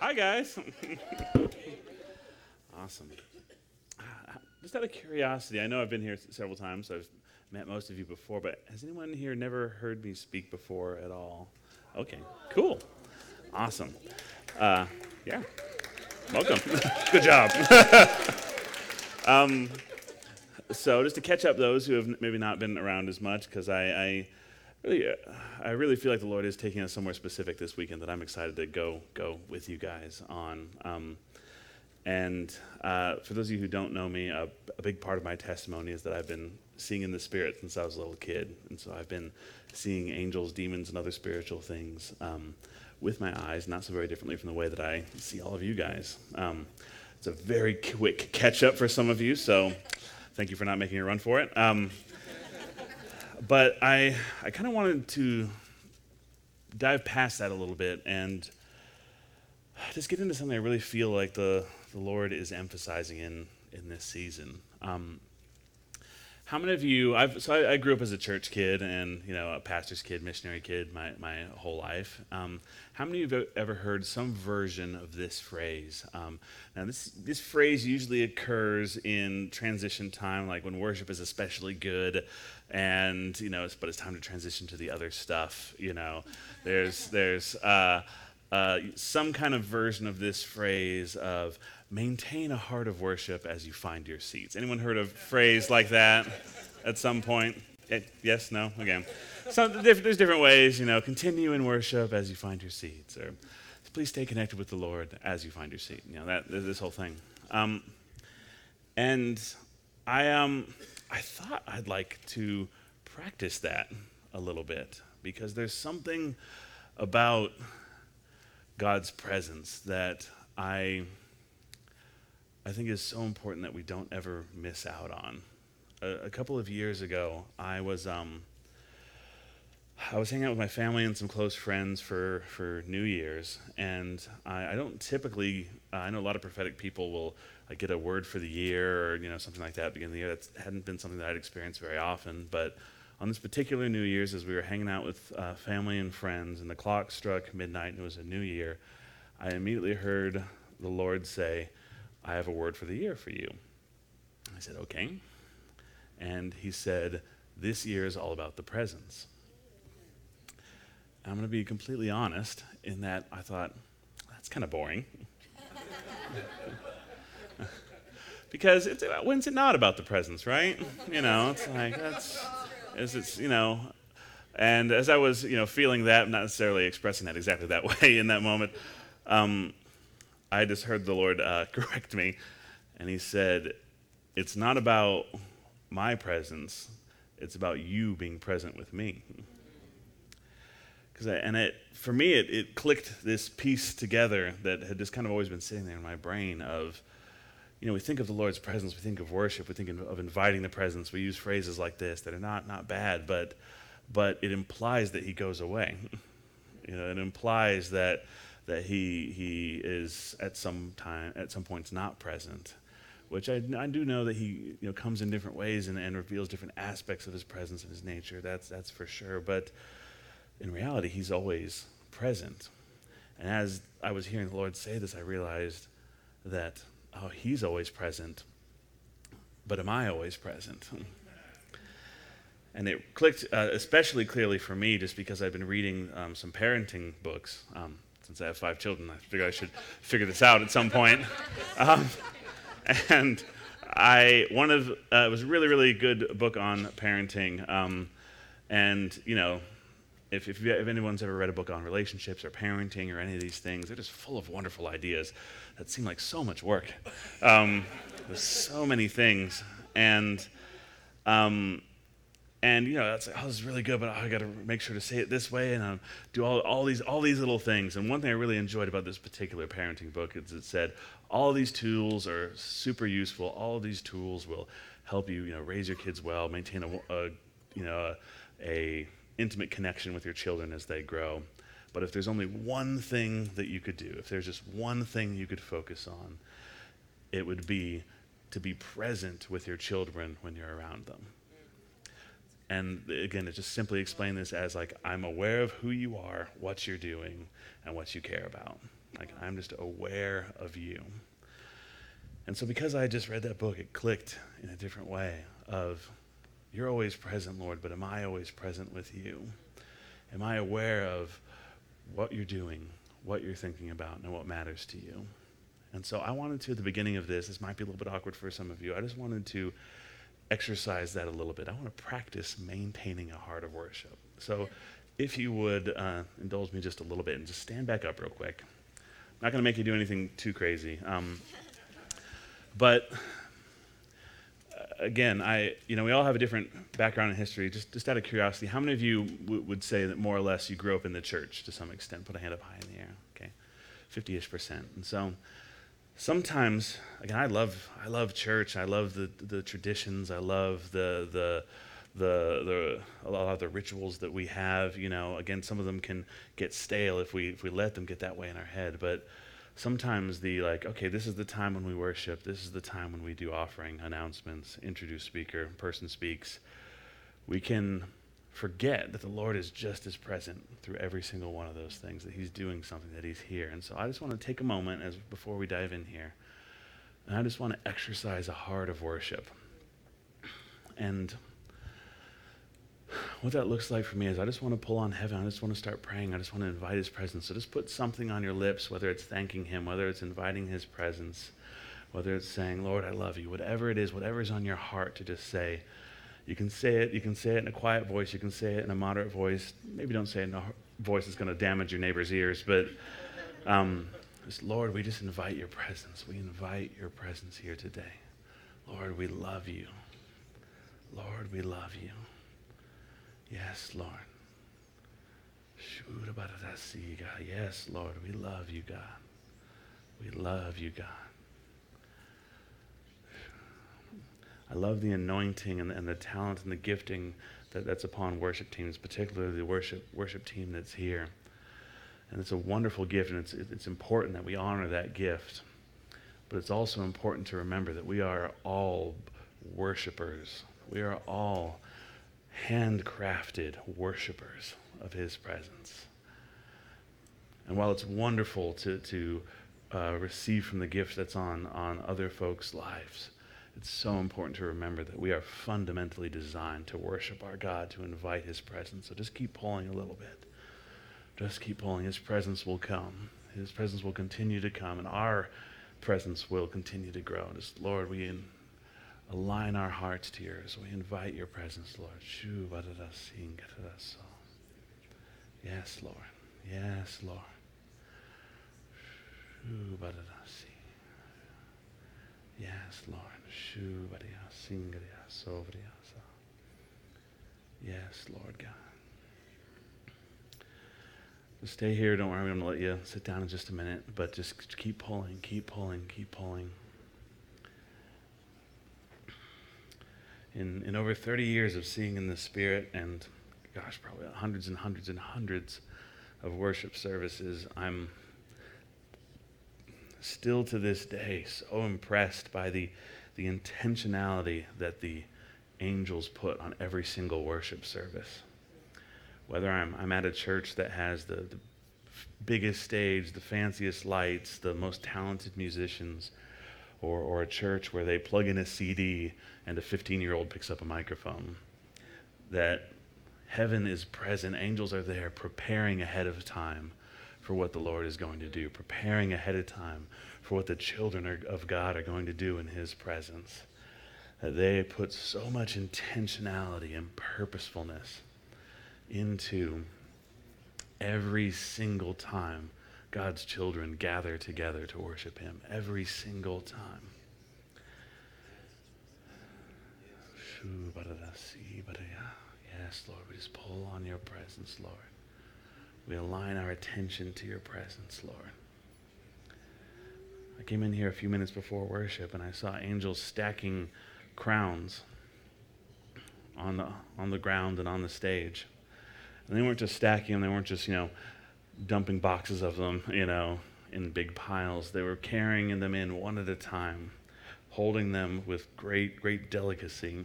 Hi, guys. awesome. Uh, Just out of curiosity, I know I've been here several times. I've met most of you before, but has anyone here never heard me speak before at all? Okay, cool. Awesome. Uh, yeah. Welcome. Good job. um, so, just to catch up those who have maybe not been around as much, because I, I really, uh, I really feel like the Lord is taking us somewhere specific this weekend that I'm excited to go go with you guys on. Um, and uh, for those of you who don't know me, a, a big part of my testimony is that I've been seeing in the spirit since I was a little kid, and so I've been seeing angels, demons, and other spiritual things um, with my eyes, not so very differently from the way that I see all of you guys. Um, it's a very quick catch up for some of you, so thank you for not making a run for it. But I, I kind of wanted to dive past that a little bit and just get into something I really feel like the, the Lord is emphasizing in, in this season. Um, how many of you, I've, so I, I, grew up as a church kid and, you know, a pastor's kid, missionary kid my, my whole life. Um, how many of you have ever heard some version of this phrase? Um, now, this, this phrase usually occurs in transition time, like when worship is especially good and, you know, it's, but it's time to transition to the other stuff, you know. There's, there's, uh, uh, some kind of version of this phrase of maintain a heart of worship as you find your seats. Anyone heard a phrase like that at some point? Yes, no, again. So there's different ways, you know, continue in worship as you find your seats, or please stay connected with the Lord as you find your seat. You know, that this whole thing. Um, and I um, I thought I'd like to practice that a little bit because there's something about God's presence that I I think is so important that we don't ever miss out on. A, a couple of years ago, I was um, I was hanging out with my family and some close friends for, for New Year's, and I, I don't typically. Uh, I know a lot of prophetic people will like, get a word for the year or you know something like that at the beginning of the year. That hadn't been something that I'd experienced very often, but on this particular New Year's, as we were hanging out with uh, family and friends, and the clock struck midnight, and it was a new year, I immediately heard the Lord say, I have a word for the year for you. I said, okay. And he said, This year is all about the presence. I'm going to be completely honest in that I thought, that's kind of boring. because it's, when's it not about the presence, right? You know, it's like, that's, it's, it's, you know, and as I was, you know, feeling that, not necessarily expressing that exactly that way in that moment, um, I just heard the Lord uh, correct me, and He said, It's not about my presence, it's about you being present with me. I, and it, for me, it, it clicked this piece together that had just kind of always been sitting there in my brain of, you know, we think of the Lord's presence, we think of worship, we think of inviting the presence. We use phrases like this that are not, not bad, but, but it implies that He goes away. you know, it implies that that he he is at some time at some points not present which I, I do know that he you know comes in different ways and, and reveals different aspects of his presence and his nature. That's that's for sure. But in reality he's always present. And as I was hearing the Lord say this I realized that oh he's always present but am I always present? And it clicked uh, especially clearly for me just because I've been reading um, some parenting books um, since I have five children, I figure I should figure this out at some point. Um, and I one of uh, it was a really really good book on parenting. Um, and you know, if if, you, if, anyone's ever read a book on relationships or parenting or any of these things, they're just full of wonderful ideas that seem like so much work. Um, there's so many things, and um, and you know, that's like, oh, this is really good, but oh, I got to make sure to say it this way, and um, do all, all these all these little things. And one thing I really enjoyed about this particular parenting book is it said all these tools are super useful. All these tools will help you, you know, raise your kids well, maintain a, a you know, a, a intimate connection with your children as they grow. But if there's only one thing that you could do, if there's just one thing you could focus on, it would be to be present with your children when you're around them and again, to just simply explain this as like, I'm aware of who you are, what you're doing, and what you care about. Like, I'm just aware of you. And so, because I just read that book, it clicked in a different way of, you're always present, Lord, but am I always present with you? Am I aware of what you're doing, what you're thinking about, and what matters to you? And so I wanted to, at the beginning of this, this might be a little bit awkward for some of you, I just wanted to exercise that a little bit. I want to practice maintaining a heart of worship. So if you would uh, indulge me just a little bit and just stand back up real quick. I'm not going to make you do anything too crazy. Um, but uh, again, I, you know, we all have a different background in history. Just, just out of curiosity, how many of you w- would say that more or less you grew up in the church to some extent? Put a hand up high in the air. Okay, 50-ish percent. And so, sometimes, again, I love, I love church. I love the the traditions. I love the the the the a lot of the rituals that we have. You know, again, some of them can get stale if we if we let them get that way in our head, but sometimes the like, okay, this is the time when we worship, this is the time when we do offering, announcements, introduce speaker, person speaks, we can forget that the Lord is just as present through every single one of those things, that He's doing something, that He's here. And so I just want to take a moment as before we dive in here, and I just want to exercise a heart of worship. And what that looks like for me is I just want to pull on heaven. I just want to start praying. I just want to invite his presence. So just put something on your lips, whether it's thanking him, whether it's inviting his presence, whether it's saying, Lord, I love you, whatever it is, whatever is on your heart to just say. You can say it. You can say it in a quiet voice. You can say it in a moderate voice. Maybe don't say it in a voice that's going to damage your neighbor's ears, but um, just, Lord, we just invite your presence. We invite your presence here today. Lord, we love you. Lord, we love you. Yes, Lord. Yes, Lord, we love you, God. We love you, God. I love the anointing and, and the talent and the gifting that, that's upon worship teams, particularly the worship worship team that's here. And it's a wonderful gift, and it's, it's important that we honor that gift. But it's also important to remember that we are all worshipers. We are all handcrafted worshipers of his presence. And while it's wonderful to, to uh, receive from the gift that's on, on other folks' lives, it's so important to remember that we are fundamentally designed to worship our God, to invite his presence. So just keep pulling a little bit. Just keep pulling. His presence will come. His presence will continue to come, and our presence will continue to grow. Just, Lord, we in, align our hearts to yours. We invite your presence, Lord. Yes, Lord. Yes, Lord. Yes, Lord. Yes, Lord God. Just stay here. Don't worry. I'm going to let you sit down in just a minute. But just keep pulling, keep pulling, keep pulling. in, in over 30 years of seeing in the Spirit and, gosh, probably hundreds and hundreds and hundreds of worship services, I'm still to this day so impressed by the, the intentionality that the angels put on every single worship service. Whether I'm, I'm at a church that has the, the biggest stage, the fanciest lights, the most talented musicians, or, or a church where they plug in a CD and a 15 year old picks up a microphone. That heaven is present, angels are there preparing ahead of time for what the Lord is going to do, preparing ahead of time for what the children are, of God are going to do in His presence. That they put so much intentionality and purposefulness into every single time God's children gather together to worship Him every single time. Yes, Lord, we just pull on your presence, Lord. We align our attention to your presence, Lord. I came in here a few minutes before worship and I saw angels stacking crowns on the, on the ground and on the stage. And they weren't just stacking them, they weren't just, you know, dumping boxes of them, you know, in big piles. They were carrying them in one at a time, holding them with great, great delicacy,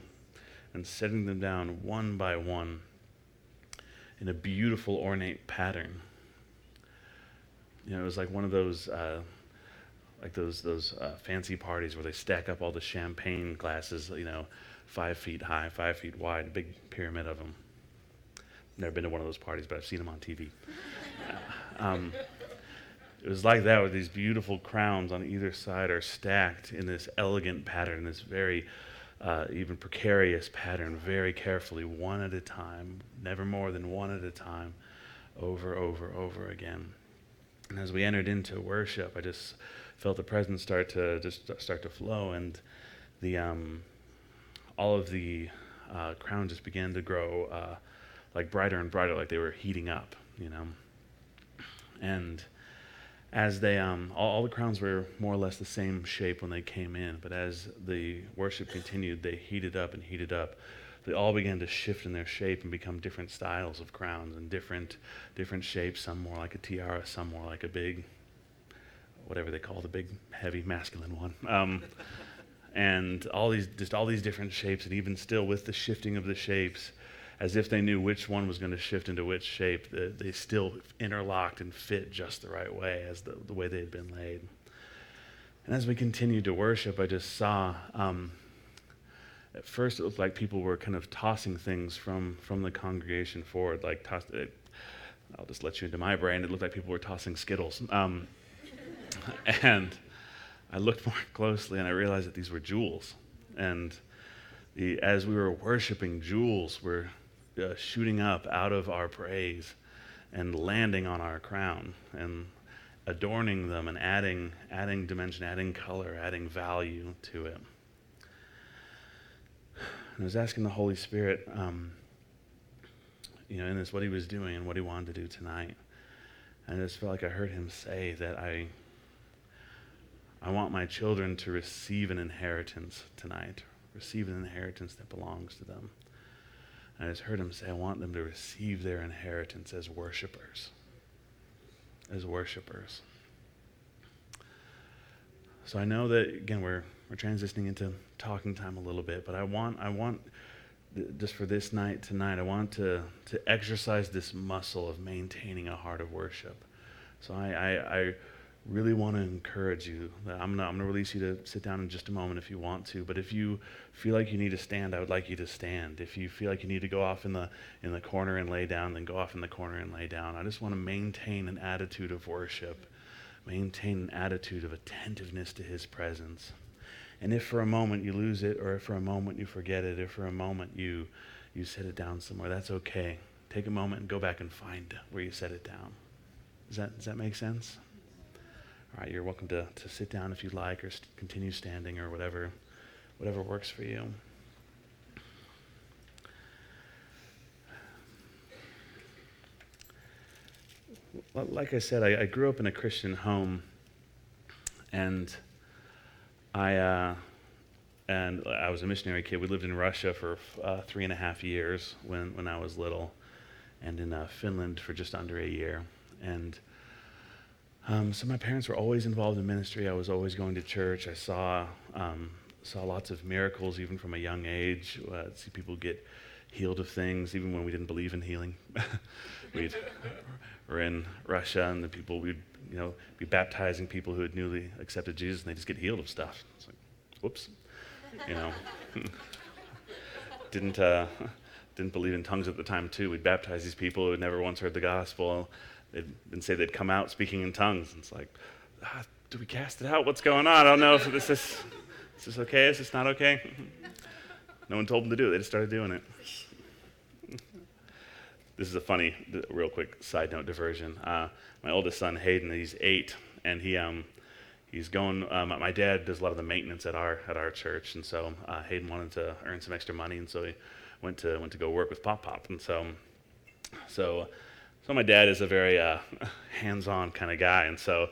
and setting them down one by one in a beautiful, ornate pattern. you know, it was like one of those, uh, like those those uh, fancy parties where they stack up all the champagne glasses, you know, five feet high, five feet wide, a big pyramid of them. Never been to one of those parties, but I've seen them on TV. um, it was like that, with these beautiful crowns on either side are stacked in this elegant pattern, this very uh, even precarious pattern, very carefully, one at a time, never more than one at a time, over, over, over again. And as we entered into worship, I just felt the presence start to just start to flow, and the um, all of the uh, crowns just began to grow uh, like brighter and brighter, like they were heating up, you know. And as they, um, all, all, the crowns were more or less the same shape when they came in, but as the worship continued, they heated up and heated up. They all began to shift in their shape and become different styles of crowns and different, different shapes. Some more like a tiara, some more like a big, whatever they call the big, heavy, masculine one. Um, and all these, just all these different shapes, and even still with the shifting of the shapes, as if they knew which one was going to shift into which shape, they, they still interlocked and fit just the right way as the, the way they had been laid. And as we continued to worship, I just saw. Um, at first, it looked like people were kind of tossing things from from the congregation forward, like toss, it, I'll just let you into my brain. It looked like people were tossing Skittles, um, and I looked more closely and I realized that these were jewels. And the, as we were worshiping, jewels were uh, shooting up out of our praise and landing on our crown and adorning them and adding, adding dimension, adding color, adding value to it. And I was asking the Holy Spirit, um, you know, in this, what he was doing and what he wanted to do tonight. And I just felt like I heard him say that I, I want my children to receive an inheritance tonight, receive an inheritance that belongs to them. I just heard him say, I want them to receive their inheritance as worshipers. As worshipers. So I know that again we're we're transitioning into talking time a little bit, but I want I want just for this night tonight, I want to to exercise this muscle of maintaining a heart of worship. So I, I, I really want to encourage you. I'm going to release you to sit down in just a moment if you want to. But if you feel like you need to stand, I would like you to stand. If you feel like you need to go off in the, in the corner and lay down, then go off in the corner and lay down. I just want to maintain an attitude of worship, maintain an attitude of attentiveness to His presence. And if for a moment you lose it, or if for a moment you forget it, if for a moment you, you set it down somewhere, that's okay. Take a moment and go back and find where you set it down. Does that, does that make sense? All right, you're welcome to, to sit down if you'd like or st- continue standing or whatever, whatever works for you. Like I said, I, I grew up in a Christian home, and I uh, and I was a missionary kid. We lived in Russia for uh, three and a half years when, when I was little, and in uh, Finland for just under a year. And um, so my parents were always involved in ministry. I was always going to church. I saw um, saw lots of miracles even from a young age. Uh, see people get healed of things even when we didn't believe in healing. we were in Russia and the people we'd you know be baptizing people who had newly accepted Jesus and they just get healed of stuff. It's like, whoops, you know. didn't uh, didn't believe in tongues at the time too. We'd baptize these people who had never once heard the gospel they'd say they'd come out speaking in tongues. And it's like, ah, do we cast it out? What's going on? I don't know if this is, is this okay? Is this not okay? no one told them to do it. They just started doing it. this is a funny, real quick side note diversion. Uh, my oldest son, Hayden, he's eight, and he, um, he's going. Um, my dad does a lot of the maintenance at our at our church, and so uh, Hayden wanted to earn some extra money, and so he went to went to go work with Pop Pop, and so so so my dad is a very uh, hands-on kind of guy, and so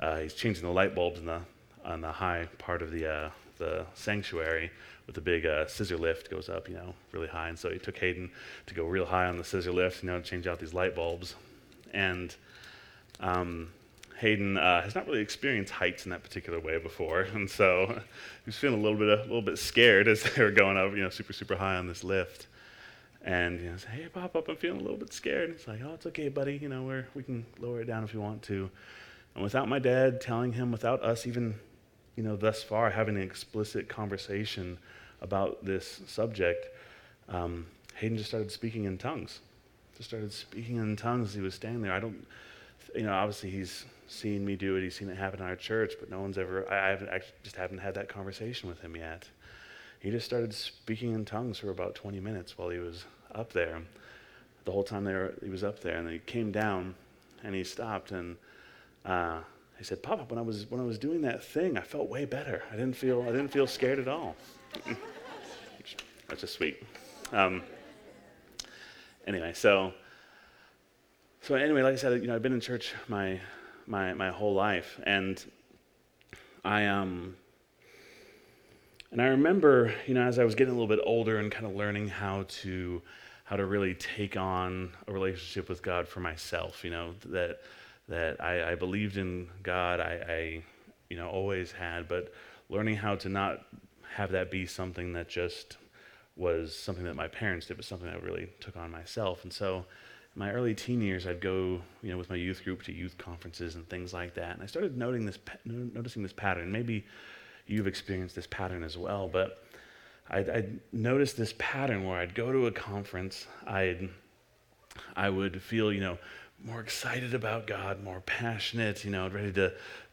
uh, he's changing the light bulbs in the on the high part of the uh, the sanctuary with a big uh, scissor lift goes up, you know, really high. And so he took Hayden to go real high on the scissor lift, you know, to change out these light bulbs. And um, Hayden uh, has not really experienced heights in that particular way before, and so he was feeling a little bit a little bit scared as they were going up, you know, super super high on this lift. And you know, say, hey, Pop Up, I'm feeling a little bit scared. It's like, oh, it's okay, buddy. You know, we're, we can lower it down if you want to. And without my dad telling him, without us even, you know, thus far having an explicit conversation about this subject, um, Hayden just started speaking in tongues. Just started speaking in tongues as he was standing there. I don't, you know, obviously he's seen me do it. He's seen it happen in our church, but no one's ever, I haven't actually, just haven't had that conversation with him yet. He just started speaking in tongues for about 20 minutes while he was up there. The whole time they were, he was up there, and he came down and he stopped and uh, he said, "Papa, when I was when I was doing that thing, I felt way better. I didn't feel I didn't feel scared at all." That's just sweet. Um, anyway, so so anyway, like I said, you know, I've been in church my my my whole life, and I um and I remember, you know, as I was getting a little bit older and kind of learning how to how to really take on a relationship with God for myself, you know, that that I, I believed in God, I, I, you know, always had, but learning how to not have that be something that just was something that my parents did, but something I really took on myself. And so, in my early teen years, I'd go, you know, with my youth group to youth conferences and things like that, and I started noting this, noticing this pattern. Maybe you've experienced this pattern as well, but I'd, I'd noticed this pattern where I'd go to a conference, I'd, I would feel, you know, more excited about God, more passionate, you know, ready to,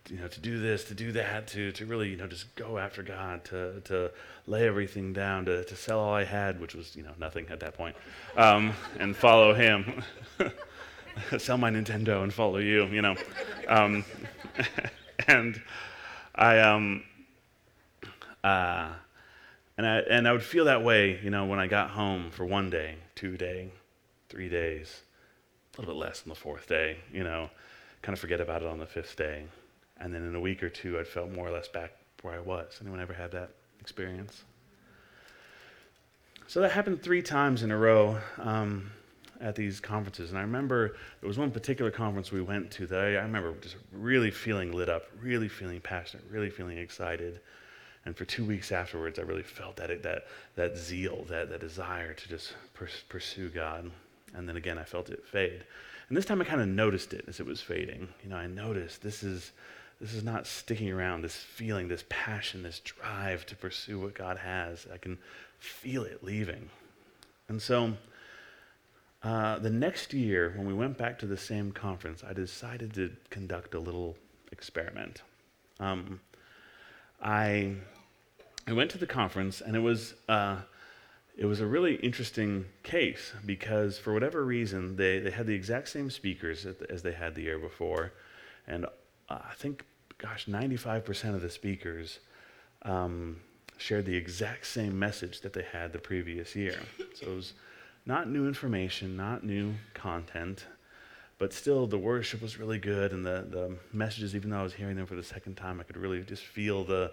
you know, to do this, to do that, to, to really, you know, just go after God, to, to lay everything down, to, to sell all I had, which was, you know, nothing at that point, um, and follow Him. sell my Nintendo and follow you, you know. Um, and I, um, uh, and I, and I would feel that way, you know, when I got home for one day, two day, three days, a little bit less on the fourth day, you know, kind of forget about it on the fifth day. And then in a week or two, I'd felt more or less back where I was. Anyone ever had that experience? So that happened three times in a row um, at these conferences. And I remember there was one particular conference we went to that I, I remember just really feeling lit up, really feeling passionate, really feeling excited. And for two weeks afterwards, I really felt that, that, that zeal, that, that desire to just pursue God. And then again, I felt it fade. And this time I kind of noticed it as it was fading. You know, I noticed this is, this is not sticking around, this feeling, this passion, this drive to pursue what God has. I can feel it leaving. And so uh, the next year, when we went back to the same conference, I decided to conduct a little experiment. Um, I, I went to the conference, and it was. Uh, it was a really interesting case because for whatever reason they, they had the exact same speakers as they had the year before and uh, i think gosh 95% of the speakers um, shared the exact same message that they had the previous year so it was not new information not new content but still the worship was really good and the, the messages even though i was hearing them for the second time i could really just feel the,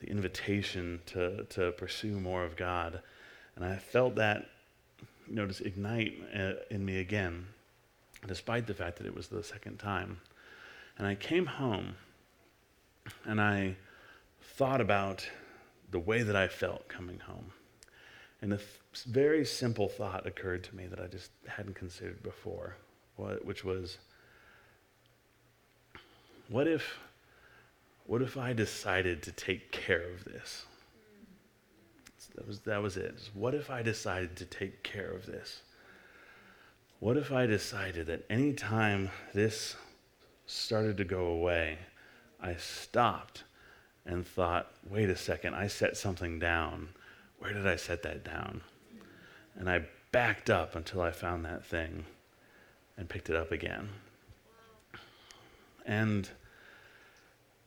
the invitation to, to pursue more of god and I felt that, you know, just ignite uh, in me again, despite the fact that it was the second time. And I came home and I thought about the way that I felt coming home. And a very simple thought occurred to me that I just hadn't considered before, which was what if, what if I decided to take care of this? That was, that was it. What if I decided to take care of this? What if I decided that anytime this started to go away, I stopped and thought, wait a second, I set something down. Where did I set that down? And I backed up until I found that thing and picked it up again. And,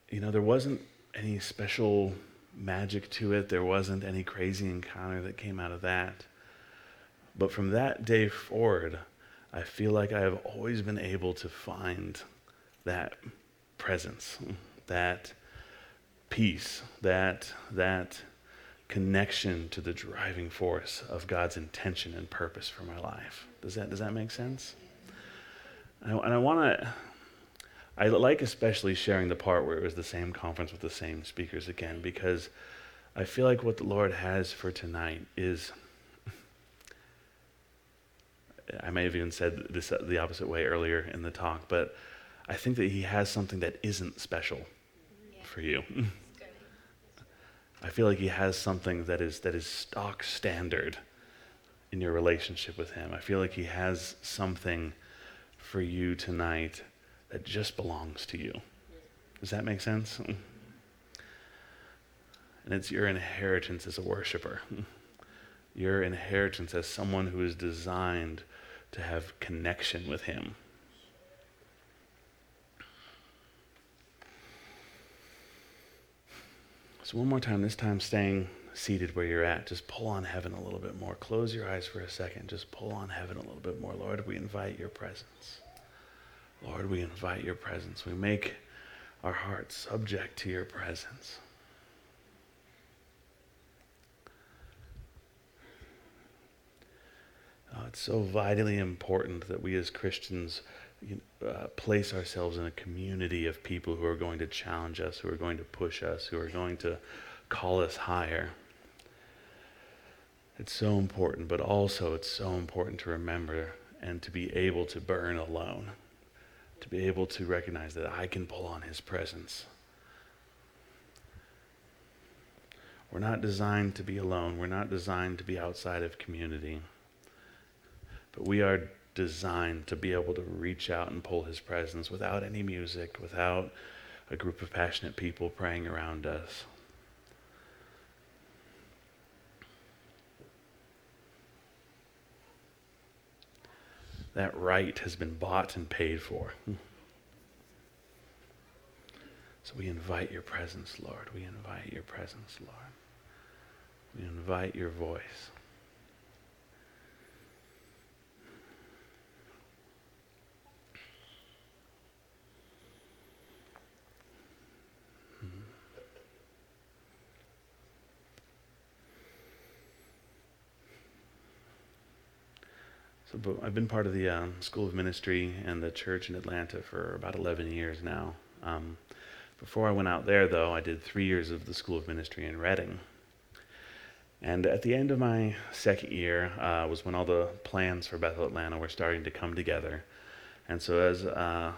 you know, there wasn't any special magic to it. There wasn't any crazy encounter that came out of that. But from that day forward, I feel like I have always been able to find that presence, that peace, that, that connection to the driving force of God's intention and purpose for my life. Does that, does that make sense? And I, and I want to I like especially sharing the part where it was the same conference with the same speakers again, because I feel like what the Lord has for tonight is. I may have even said this uh, the opposite way earlier in the talk, but I think that He has something that isn't special for you. I feel like He has something that is, that is stock standard in your relationship with Him. I feel like He has something for you tonight that just belongs to you. Does that make sense? And it's your inheritance as a worshiper, your inheritance as someone who is designed to have connection with Him. So, one more time, this time staying seated where you're at, just pull on heaven a little bit more. Close your eyes for a second. Just pull on heaven a little bit more. Lord, we invite your presence. Lord, we invite your presence. We make our hearts subject to your presence. Uh, it's so vitally important that we as Christians uh, place ourselves in a community of people who are going to challenge us, who are going to push us, who are going to call us higher. It's so important, but also it's so important to remember and to be able to burn alone, to be able to recognize that I can pull on His presence. We're not designed to be alone, we're not designed to be outside of community. But we are designed to be able to reach out and pull his presence without any music, without a group of passionate people praying around us. That right has been bought and paid for. So we invite your presence, Lord. We invite your presence, Lord. We invite your voice. So I've been part of the um, School of Ministry and the church in Atlanta for about 11 years now. Um, before I went out there, though, I did three years of the School of Ministry in Redding. And at the end of my second year uh, was when all the plans for Bethel Atlanta were starting to come together. And so, as uh,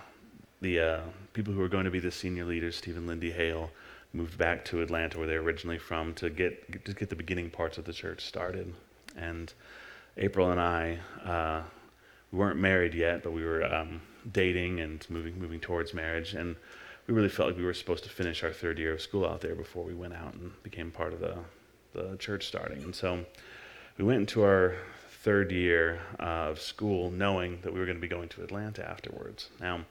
the uh, people who were going to be the senior leaders, Stephen Lindy Hale, moved back to Atlanta, where they were originally from, to get to get the beginning parts of the church started. And April and I, uh, we weren't married yet, but we were um, dating and moving moving towards marriage, and we really felt like we were supposed to finish our third year of school out there before we went out and became part of the the church starting. And so we went into our third year uh, of school, knowing that we were going to be going to Atlanta afterwards. Now.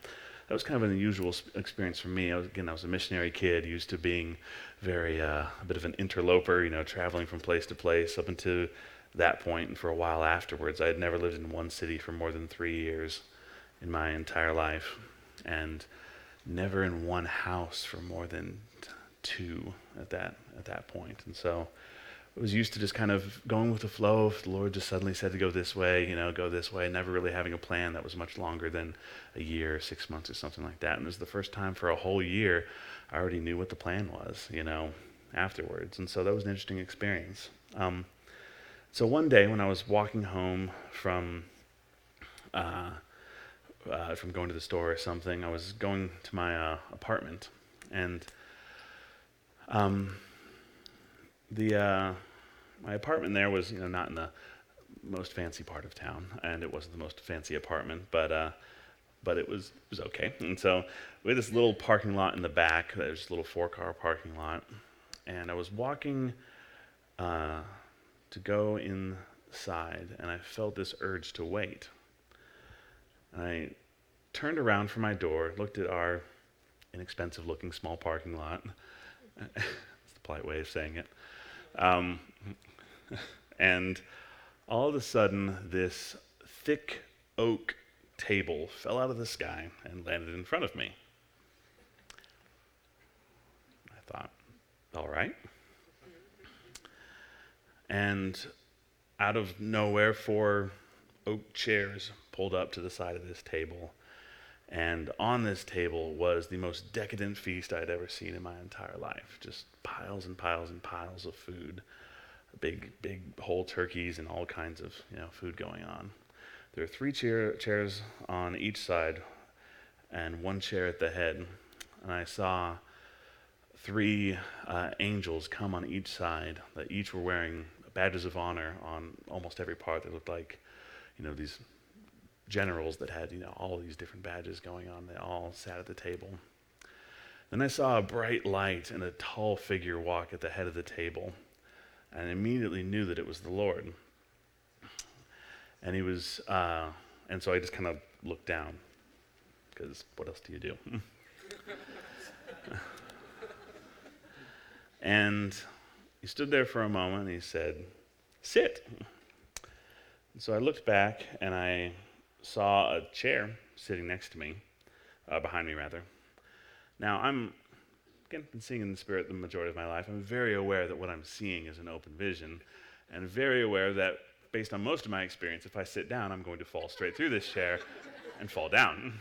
That was kind of an unusual experience for me. I was, again, I was a missionary kid, used to being very uh, a bit of an interloper, you know, traveling from place to place up into that point and for a while afterwards. I had never lived in one city for more than three years in my entire life, and never in one house for more than two at that at that point. And so I was used to just kind of going with the flow. If the Lord just suddenly said to go this way, you know, go this way, never really having a plan that was much longer than a year, six months, or something like that. And it was the first time for a whole year I already knew what the plan was, you know, afterwards. And so that was an interesting experience. Um, so one day when I was walking home from uh, uh, from going to the store or something, I was going to my uh, apartment, and um, the uh, my apartment there was you know not in the most fancy part of town, and it wasn't the most fancy apartment, but uh, but it was it was okay. And so we had this little parking lot in the back. There's a little four car parking lot, and I was walking uh, to go inside, and I felt this urge to wait. And I turned around from my door, looked at our inexpensive looking small parking lot. That's the polite way of saying it. Um, and all of a sudden, this thick oak table fell out of the sky and landed in front of me. I thought, all right. And out of nowhere, four oak chairs pulled up to the side of this table. And on this table was the most decadent feast I'd ever seen in my entire life. Just piles and piles and piles of food. Big, big whole turkeys and all kinds of you know food going on. There are three chair, chairs on each side, and one chair at the head. And I saw three uh, angels come on each side that each were wearing badges of honor on almost every part. They looked like, you know, these generals that had, you know, all these different badges going on. They all sat at the table. Then I saw a bright light and a tall figure walk at the head of the table, and I immediately knew that it was the Lord. And he was, uh, and so I just kind of looked down, because what else do you do? and he stood there for a moment and he said, Sit. So I looked back and I saw a chair sitting next to me, uh, behind me rather. Now, I'm, again, been seeing in the Spirit the majority of my life. I'm very aware that what I'm seeing is an open vision, and very aware that based on most of my experience, if I sit down, I'm going to fall straight through this chair and fall down.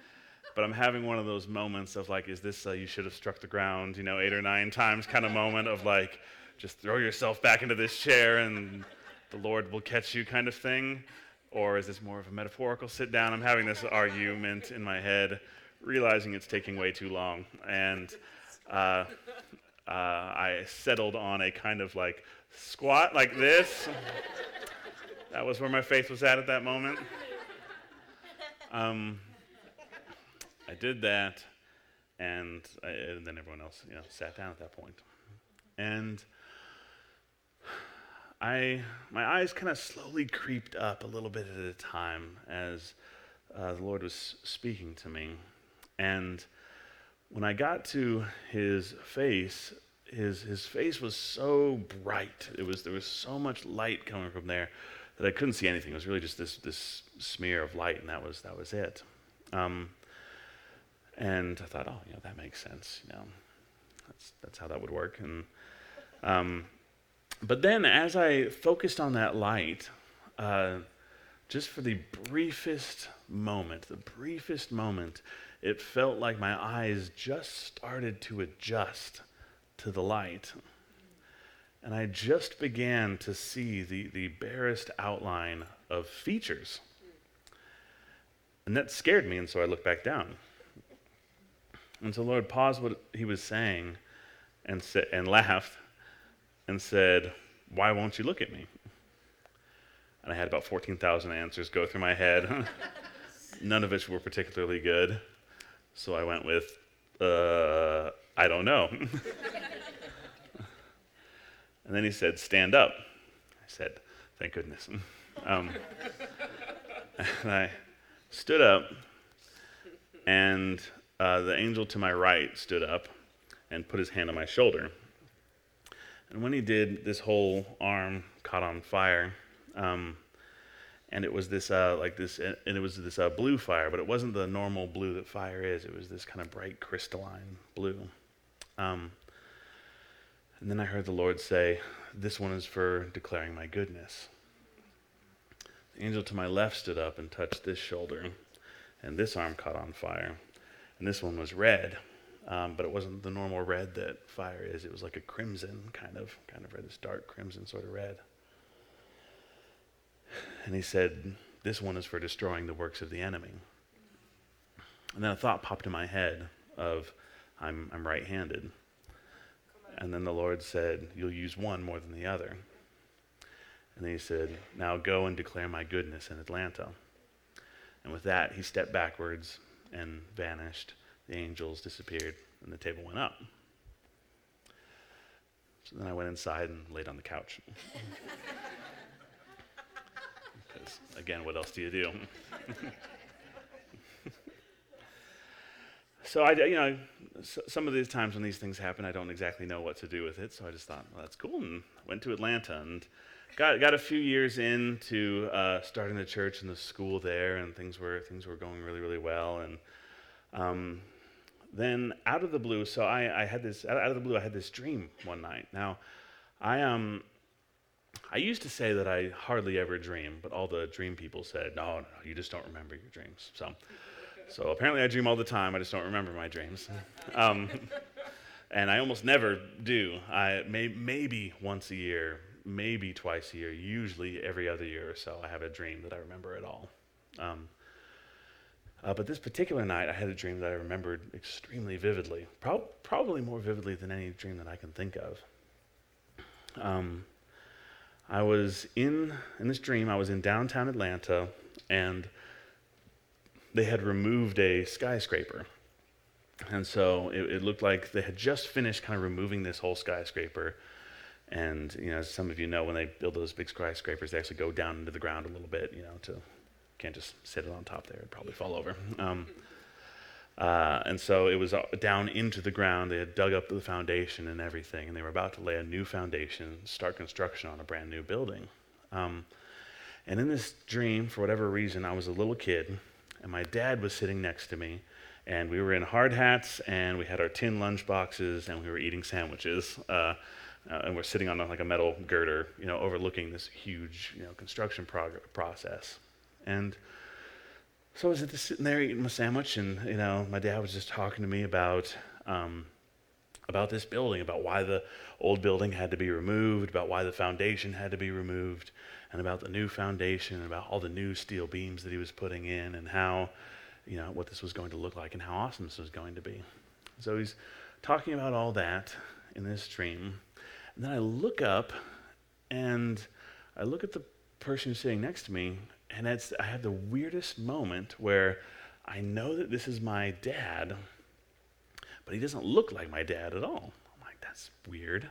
but I'm having one of those moments of like, is this you should have struck the ground, you know, eight or nine times kind of moment of like, just throw yourself back into this chair and the Lord will catch you kind of thing? Or is this more of a metaphorical sit down? I'm having this argument in my head realizing it's taking way too long. And uh, uh, I settled on a kind of like squat like this. that was where my faith was at at that moment. Um, I did that, and, I, and, then everyone else, you know, sat down at that point. And I, my eyes kind of slowly creeped up a little bit at a time as uh, the Lord was speaking to me. And when I got to his face, his, his face was so bright. It was, there was so much light coming from there that I couldn't see anything. It was really just this, this smear of light, and that was, that was it. Um, and I thought, oh, you know, that makes sense. You know, that's, that's how that would work. And, um, but then as I focused on that light, uh, just for the briefest moment, the briefest moment, it felt like my eyes just started to adjust to the light. And I just began to see the, the barest outline of features. And that scared me, and so I looked back down. And so Lord paused what he was saying and, sa- and laughed and said, Why won't you look at me? And I had about 14,000 answers go through my head, none of which were particularly good. So I went with, uh, I don't know. and then he said, Stand up. I said, Thank goodness. Um, and I stood up, and uh, the angel to my right stood up and put his hand on my shoulder. And when he did, this whole arm caught on fire. Um, and it was this uh, like this, and it was this uh, blue fire, but it wasn't the normal blue that fire is. It was this kind of bright crystalline blue. Um, and then I heard the Lord say, "This one is for declaring my goodness." The angel to my left stood up and touched this shoulder, and this arm caught on fire, and this one was red, um, but it wasn't the normal red that fire is. It was like a crimson kind of kind of red, this dark crimson sort of red. And he said, This one is for destroying the works of the enemy. And then a thought popped in my head of, I'm, I'm right handed. And then the Lord said, You'll use one more than the other. And then he said, Now go and declare my goodness in Atlanta. And with that, he stepped backwards and vanished. The angels disappeared, and the table went up. So then I went inside and laid on the couch. Because, again, what else do you do? so I, you know, some of these times when these things happen, I don't exactly know what to do with it. So I just thought, well, that's cool, and went to Atlanta and got got a few years into uh, starting the church and the school there, and things were things were going really really well. And um, then out of the blue, so I, I had this out of the blue, I had this dream one night. Now, I um I used to say that I hardly ever dream, but all the dream people said, no, no, you just don't remember your dreams. So, so apparently I dream all the time. I just don't remember my dreams. Um, and I almost never do. I may, maybe once a year, maybe twice a year, usually every other year or so, I have a dream that I remember at all. Um, Uh, but this particular night, I had a dream that I remembered extremely vividly, Pro- probably more vividly than any dream that I can think of. Um, I was in, in this dream, I was in downtown Atlanta, and they had removed a skyscraper. And so it, it, looked like they had just finished kind of removing this whole skyscraper. And, you know, as some of you know, when they build those big skyscrapers, they actually go down into the ground a little bit, you know, to can't just sit it on top there, it'd probably fall over. Um, uh, and so it was uh, down into the ground. They had dug up the foundation and everything, and they were about to lay a new foundation, start construction on a brand new building. Um, and in this dream, for whatever reason, I was a little kid, and my dad was sitting next to me, and we were in hard hats, and we had our tin lunch boxes, and we were eating sandwiches. Uh, uh, and we're sitting on like a metal girder, you know, overlooking this huge, you know, construction prog- process. And so I was just sitting there eating my sandwich, and you know, my dad was just talking to me about um, about this building, about why the old building had to be removed, about why the foundation had to be removed, and about the new foundation, and about all the new steel beams that he was putting in, and how, you know, what this was going to look like, and how awesome this was going to be. So he's talking about all that in this dream, and then I look up, and I look at the person sitting next to me, and it's, I had the weirdest moment where I know that this is my dad, but he doesn't look like my dad at all. I'm like, that's weird.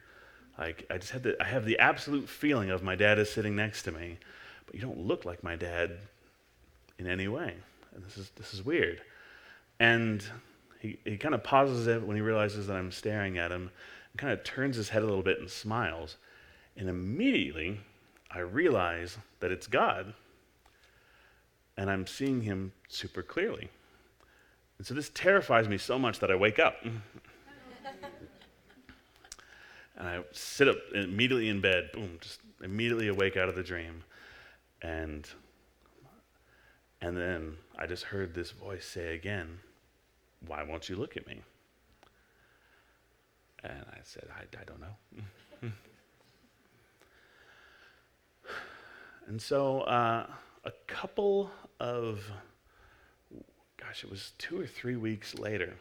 Like, I just had the, I have the absolute feeling of my dad is sitting next to me, but you don't look like my dad in any way. And this is, this is weird. And he, he kind of pauses it when he realizes that I'm staring at him and kind of turns his head a little bit and smiles. And immediately, I realize that it's God and I'm seeing him super clearly. And so this terrifies me so much that I wake up. and I sit up immediately in bed, boom, just immediately awake out of the dream. And and then I just heard this voice say again, Why won't you look at me? And I said, I, I don't know. and so uh, a couple of, gosh, it was two or three weeks later.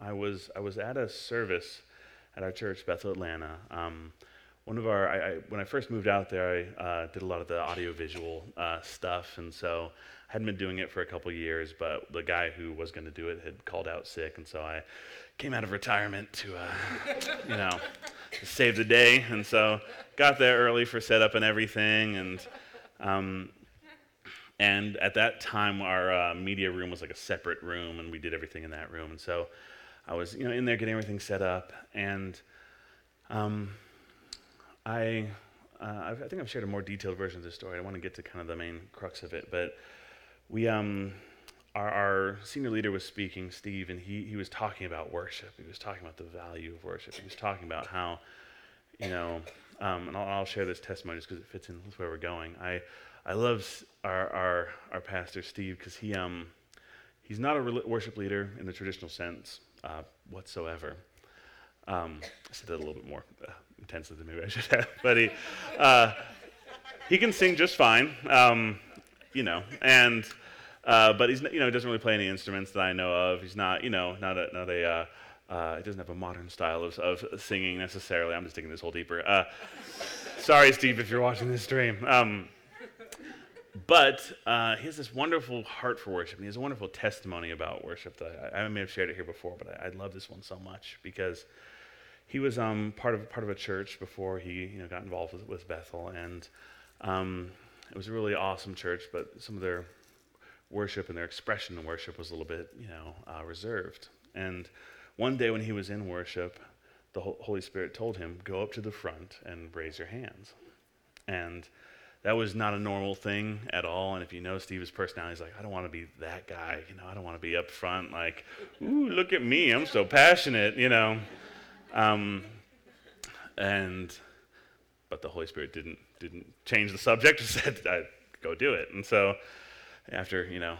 I was, I was at a service at our church, Bethel Atlanta. Um, one of our, I, I, when I first moved out there, I uh, did a lot of the audiovisual uh, stuff, and so I hadn't been doing it for a couple years. But the guy who was going to do it had called out sick, and so I came out of retirement to, uh, you know, save the day. And so got there early for setup and everything, and um, and at that time, our uh, media room was like a separate room, and we did everything in that room. And so I was, you know, in there getting everything set up, and um, I, uh, I think I've shared a more detailed version of this story. I want to get to kind of the main crux of it, but we, um, our, our, senior leader was speaking, Steve, and he, he was talking about worship. He was talking about the value of worship. He was talking about how, you know, um, and I'll, I'll, share this testimony just because it fits in with where we're going. I, I love our, our, our pastor, Steve, because he, um, he's not a worship leader in the traditional sense uh, whatsoever. Um, I said that a little bit more uh, intensely than maybe I should have, but he, uh, he can sing just fine, um, you know, and uh, but he's you know he doesn't really play any instruments that I know of. He's not you know not a not a uh, uh, he doesn't have a modern style of, of singing necessarily. I'm just digging this hole deeper. Uh, sorry, Steve, if you're watching this stream. Um, but uh, he has this wonderful heart for worship, and he has a wonderful testimony about worship that I, I may have shared it here before, but I, I love this one so much because he was um, part of part of a church before he you know got involved with, with Bethel, and um, it was a really awesome church. But some of their worship and their expression in worship was a little bit you know uh, reserved. And one day when he was in worship, the Holy Spirit told him, "Go up to the front and raise your hands," and that was not a normal thing at all. And if you know Steve's personality, he's like, I don't want to be that guy. You know, I don't want to be up front, like, ooh, look at me, I'm so passionate, you know. Um, and but the Holy Spirit didn't didn't change the subject. Said, go do it. And so after you know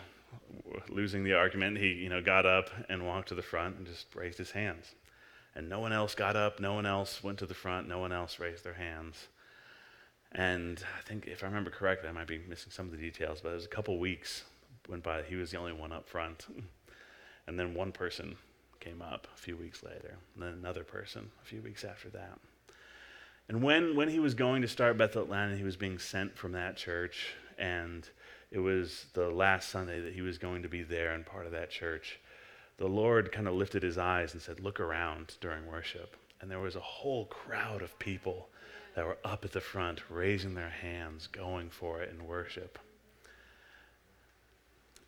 losing the argument, he you know got up and walked to the front and just raised his hands. And no one else got up. No one else went to the front. No one else raised their hands. And I think, if I remember correctly, I might be missing some of the details, but it was a couple weeks went by. He was the only one up front. And then one person came up a few weeks later, and then another person a few weeks after that. And when, when he was going to start Bethel Atlanta, he was being sent from that church, and it was the last Sunday that he was going to be there and part of that church. The Lord kind of lifted his eyes and said, Look around during worship. And there was a whole crowd of people that were up at the front, raising their hands, going for it in worship.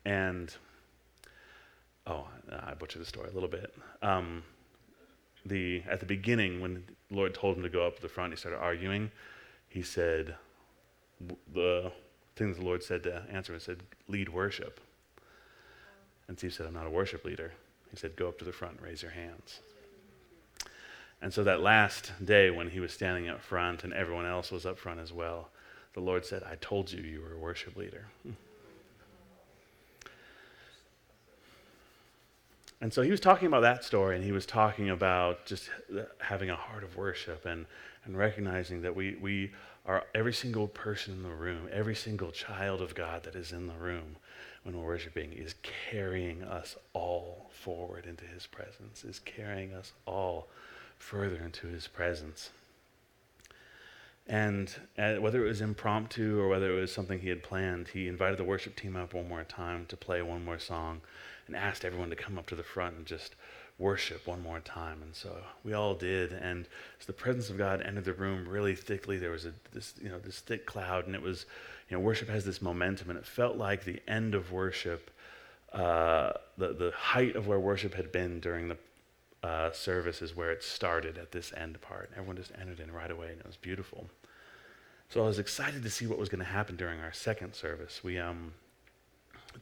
And, oh, I butchered the story a little bit. Um, the, at the beginning, when the Lord told him to go up to the front, he started arguing. He said, the thing the Lord said to answer him said, lead worship. And Steve said, I'm not a worship leader. He said, go up to the front raise your hands. And so that last day when he was standing up front and everyone else was up front as well, the Lord said, I told you you were a worship leader. And so he was talking about that story, and he was talking about just having a heart of worship and, and recognizing that we, we are every single person in the room, every single child of God that is in the room when we're worshiping is carrying us all forward into his presence, is carrying us all further into his presence. And uh, whether it was impromptu or whether it was something he had planned, he invited the worship team up one more time to play one more song and asked everyone to come up to the front and just worship one more time. And so we all did. And as the presence of God entered the room really thickly, there was a, this, you know, this thick cloud, and it was, you know, worship has this momentum, and it felt like the end of worship, uh, the, the height of where worship had been during the uh, service is where it started at this end part. Everyone just entered in right away, and it was beautiful. So I was excited to see what was going to happen during our second service. We um,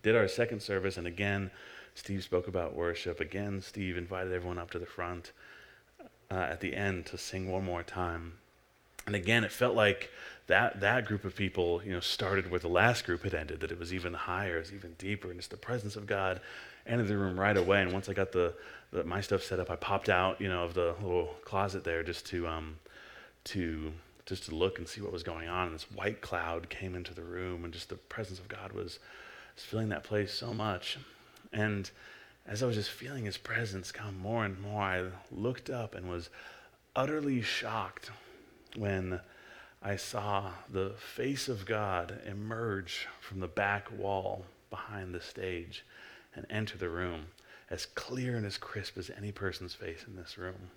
did our second service, and again, Steve spoke about worship. Again, Steve invited everyone up to the front uh, at the end to sing one more time. And again, it felt like that, that group of people, you know, started where the last group had ended, that it was even higher, it was even deeper, and it's the presence of God entered the room right away. And once I got the my stuff set up, I popped out, you know, of the little closet there just to um, to just to look and see what was going on. And this white cloud came into the room, and just the presence of God was, was filling that place so much. And as I was just feeling his presence come more and more, I looked up and was utterly shocked when I saw the face of God emerge from the back wall behind the stage and enter the room as clear and as crisp as any person's face in this room.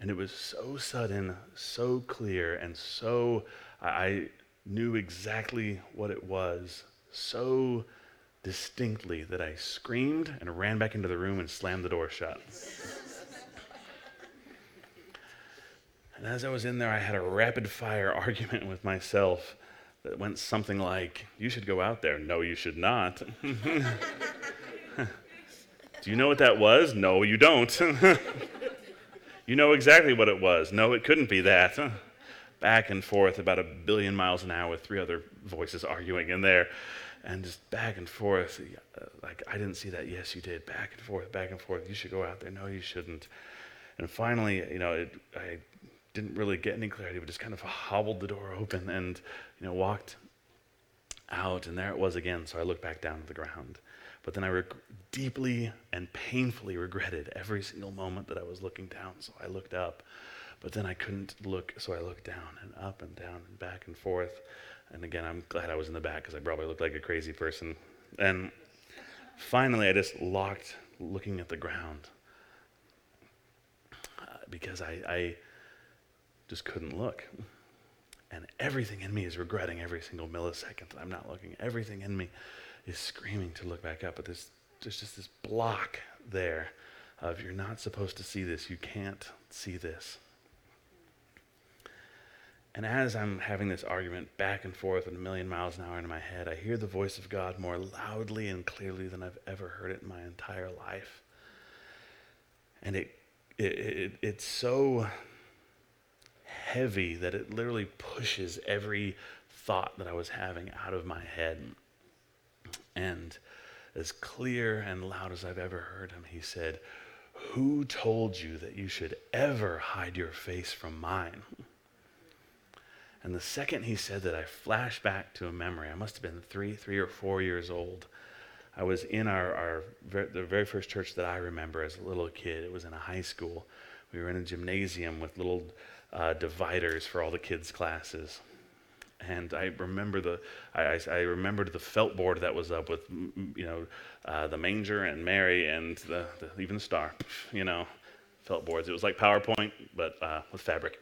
And it was so sudden, so clear, and so I knew exactly what it was, so distinctly that I screamed and ran back into the room and slammed the door shut. and as I was in there, I had a rapid fire argument with myself that went something like, You should go out there. No, you should not. Do you know what that was? No, you don't. you know exactly what it was. No, it couldn't be that. Back and forth about a billion miles an hour with three other voices arguing in there and just back and forth. Uh, like, I didn't see that. Yes, you did. Back and forth, back and forth. You should go out there. No, you shouldn't. And finally, you know, it, I didn't really get any clarity, but just kind of hobbled the door open and, you know, walked out. And there it was again. So I looked back down at the ground. But then I deeply and painfully regretted every single moment that I was looking down. So I looked up. But then I couldn't look, so I looked down and up and down and back and forth. And again, I'm glad I was in the back because I probably looked like a crazy person. And finally, I just locked looking at the ground uh, because I, I just couldn't look. And everything in me is regretting every single millisecond that I'm not looking. Everything in me is screaming to look back up, but there's, there's just this block there of you're not supposed to see this, you can't see this. And as I'm having this argument back and forth at a million miles an hour in my head, I hear the voice of God more loudly and clearly than I've ever heard it in my entire life. And it, it, it it's so heavy that it literally pushes every thought that I was having out of my head. And as clear and loud as I've ever heard him, he said, Who told you that you should ever hide your face from mine? And the second he said that, I flashed back to a memory. I must have been three, three or four years old. I was in our, our the very first church that I remember as a little kid. It was in a high school. We were in a gymnasium with little uh, dividers for all the kids' classes. And I remember the I, I, remembered the felt board that was up with you know uh, the manger and Mary and the, the, even the star, you know, felt boards. It was like PowerPoint but uh, with fabric.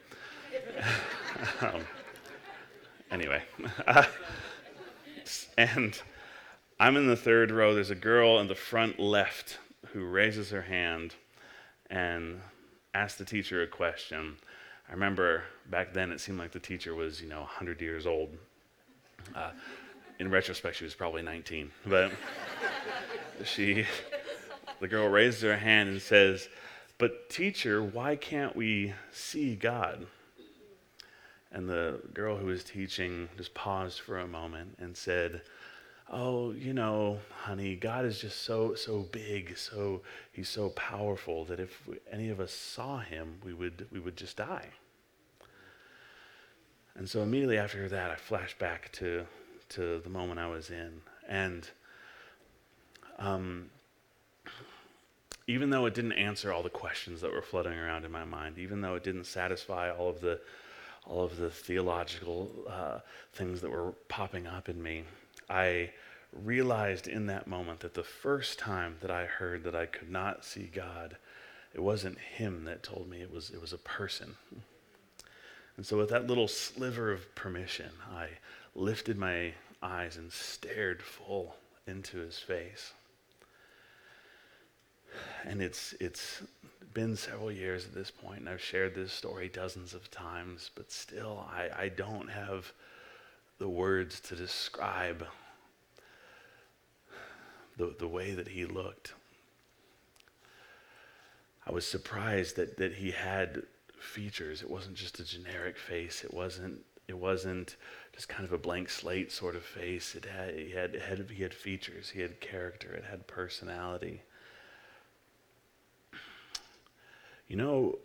um, anyway, and I'm in the third row. There's a girl in the front left who raises her hand and asks the teacher a question. I remember back then it seemed like the teacher was, you know, 100 years old. Uh, in retrospect, she was probably 19. But she, the girl raises her hand and says, But teacher, why can't we see God? And the girl who was teaching just paused for a moment and said, Oh, you know, honey, God is just so so big, so he's so powerful that if any of us saw him, we would we would just die. And so immediately after that, I flashed back to to the moment I was in, and um, even though it didn't answer all the questions that were flooding around in my mind, even though it didn't satisfy all of the all of the theological uh, things that were popping up in me, I realized in that moment that the first time that I heard that I could not see God, it wasn't Him that told me; it was it was a person. And so, with that little sliver of permission, I lifted my eyes and stared full into His face. And it's it's been several years at this point, and I've shared this story dozens of times, but still, I, I don't have the words to describe the, the way that he looked. I was surprised that, that he had features. It wasn't just a generic face. It wasn't it wasn't just kind of a blank slate sort of face. It had, he, had, it had, he had features, he had character, it had personality. You know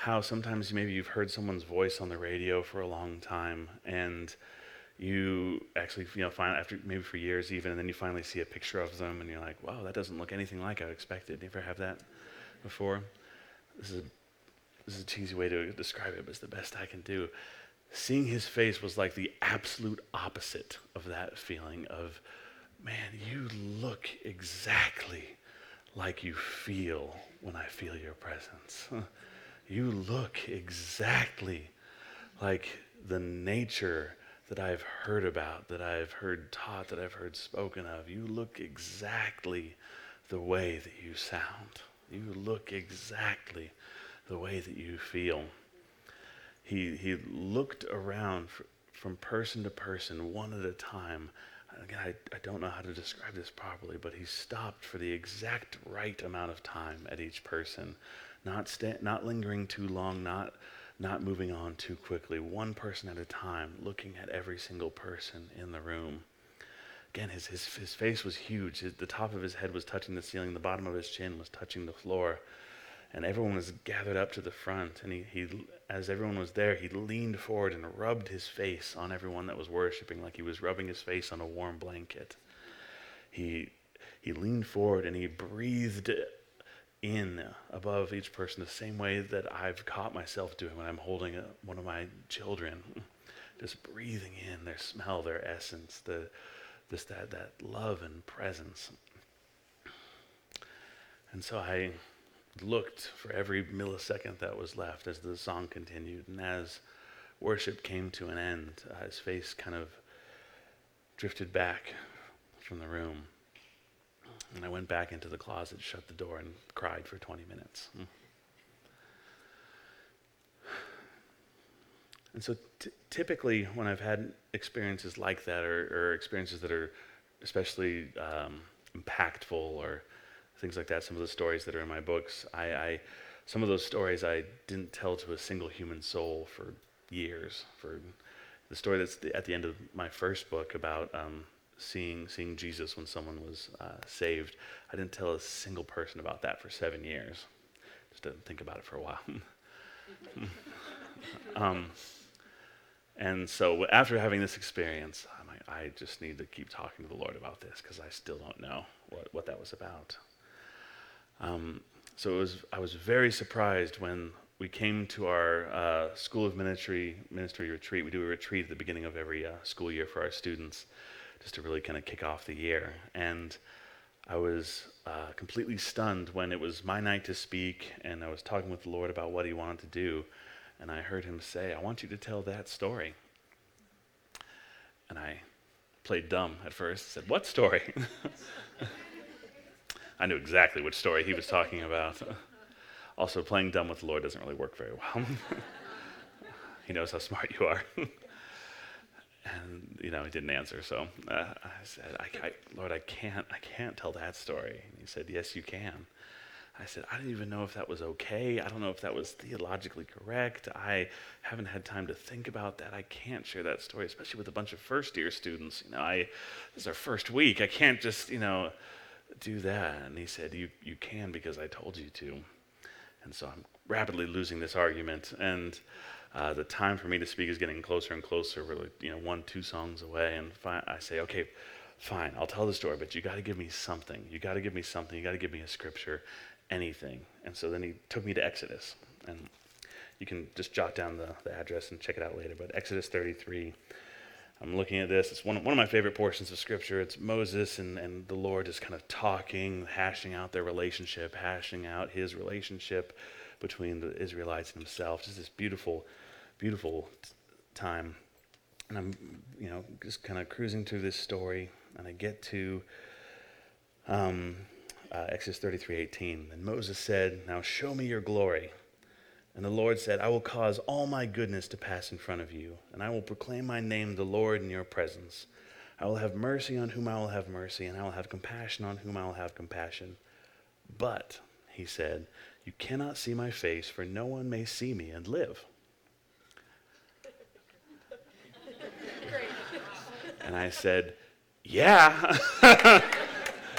how sometimes maybe you've heard someone's voice on the radio for a long time and you actually you know find after maybe for years even and then you finally see a picture of them and you're like wow that doesn't look anything like i expected you ever have that before this is a, this is a cheesy way to describe it but it's the best i can do seeing his face was like the absolute opposite of that feeling of man you look exactly like you feel when i feel your presence you look exactly like the nature that I've heard about, that I've heard taught, that I've heard spoken of. You look exactly the way that you sound. You look exactly the way that you feel. He, he looked around from person to person, one at a time. Again, I, I don't know how to describe this properly, but he stopped for the exact right amount of time at each person, not, sta- not lingering too long, not not moving on too quickly, one person at a time, looking at every single person in the room. Again, his, his, his face was huge. His, the top of his head was touching the ceiling, the bottom of his chin was touching the floor. And everyone was gathered up to the front. And he, he, as everyone was there, he leaned forward and rubbed his face on everyone that was worshiping, like he was rubbing his face on a warm blanket. He, he leaned forward and he breathed in above each person the same way that I've caught myself doing when I'm holding a, one of my children. Just breathing in their smell, their essence, the, just that, that love and presence. And so I looked for every millisecond that was left as the song continued. And as worship came to an end, uh, his face kind of drifted back from the room. And I went back into the closet, shut the door, and cried for 20 minutes. And so t- typically, when I've had experiences like that, or, or experiences that are especially um, impactful, or things like that, some of the stories that are in my books, I, I, some of those stories I didn't tell to a single human soul for years. For the story that's the, at the end of my first book about um, seeing seeing Jesus when someone was uh, saved. I didn't tell a single person about that for seven years. Just didn't think about it for a while. um, And so after having this experience, I'm like, I just need to keep talking to the Lord about this because I still don't know what, what that was about. Um, so it was, I was very surprised when we came to our uh, School of Ministry ministry retreat. We do a retreat at the beginning of every uh, school year for our students, just to really kind of kick off the year. And I was uh, completely stunned when it was my night to speak, and I was talking with the Lord about what He wanted to do, and I heard Him say, "I want you to tell that story." And I played dumb at first. Said, "What story?" I knew exactly which story he was talking about. also, playing dumb with the Lord doesn't really work very well. he knows how smart you are. and you know, he didn't answer. So uh, I said, I, I, "Lord, I can't, I can't tell that story." And he said, "Yes, you can." I said, I didn't even know if that was okay. I don't know if that was theologically correct. I haven't had time to think about that. I can't share that story, especially with a bunch of first year students. You know, I this is our first week. I can't just, you know, do that. And he said, You, you can because I told you to. And so I'm rapidly losing this argument. And uh, the time for me to speak is getting closer and closer. We're like, you know, one, two songs away. And fi- I say, Okay, fine, I'll tell the story, but you got to give me something. You got to give me something. You got to give me a scripture, anything. And so then he took me to Exodus. And you can just jot down the, the address and check it out later. But Exodus 33. I'm looking at this. It's one, one of my favorite portions of Scripture. It's Moses and, and the Lord just kind of talking, hashing out their relationship, hashing out his relationship between the Israelites and himself. Just this beautiful, beautiful time. And I'm, you know, just kind of cruising through this story, and I get to um, uh, Exodus 33:18. And Moses said, "Now show me your glory." And the Lord said, I will cause all my goodness to pass in front of you, and I will proclaim my name, the Lord, in your presence. I will have mercy on whom I will have mercy, and I will have compassion on whom I will have compassion. But, he said, you cannot see my face, for no one may see me and live. and I said, Yeah.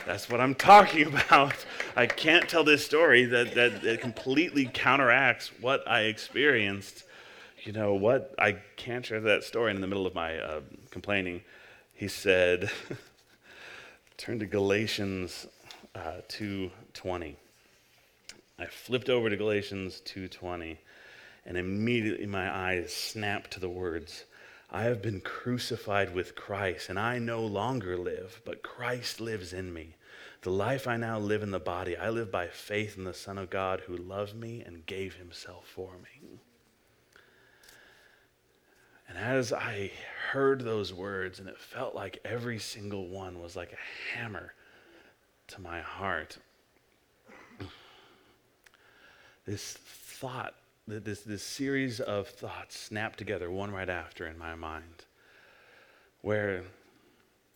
That's what I'm talking about. I can't tell this story that, that, that completely counteracts what I experienced. You know what? I can't share that story in the middle of my uh, complaining. He said, turn to Galatians uh, 2.20. I flipped over to Galatians 2.20, and immediately my eyes snapped to the words, I have been crucified with Christ, and I no longer live, but Christ lives in me. The life I now live in the body, I live by faith in the Son of God who loved me and gave himself for me. And as I heard those words, and it felt like every single one was like a hammer to my heart, this thought this, this series of thoughts snapped together one right after in my mind, where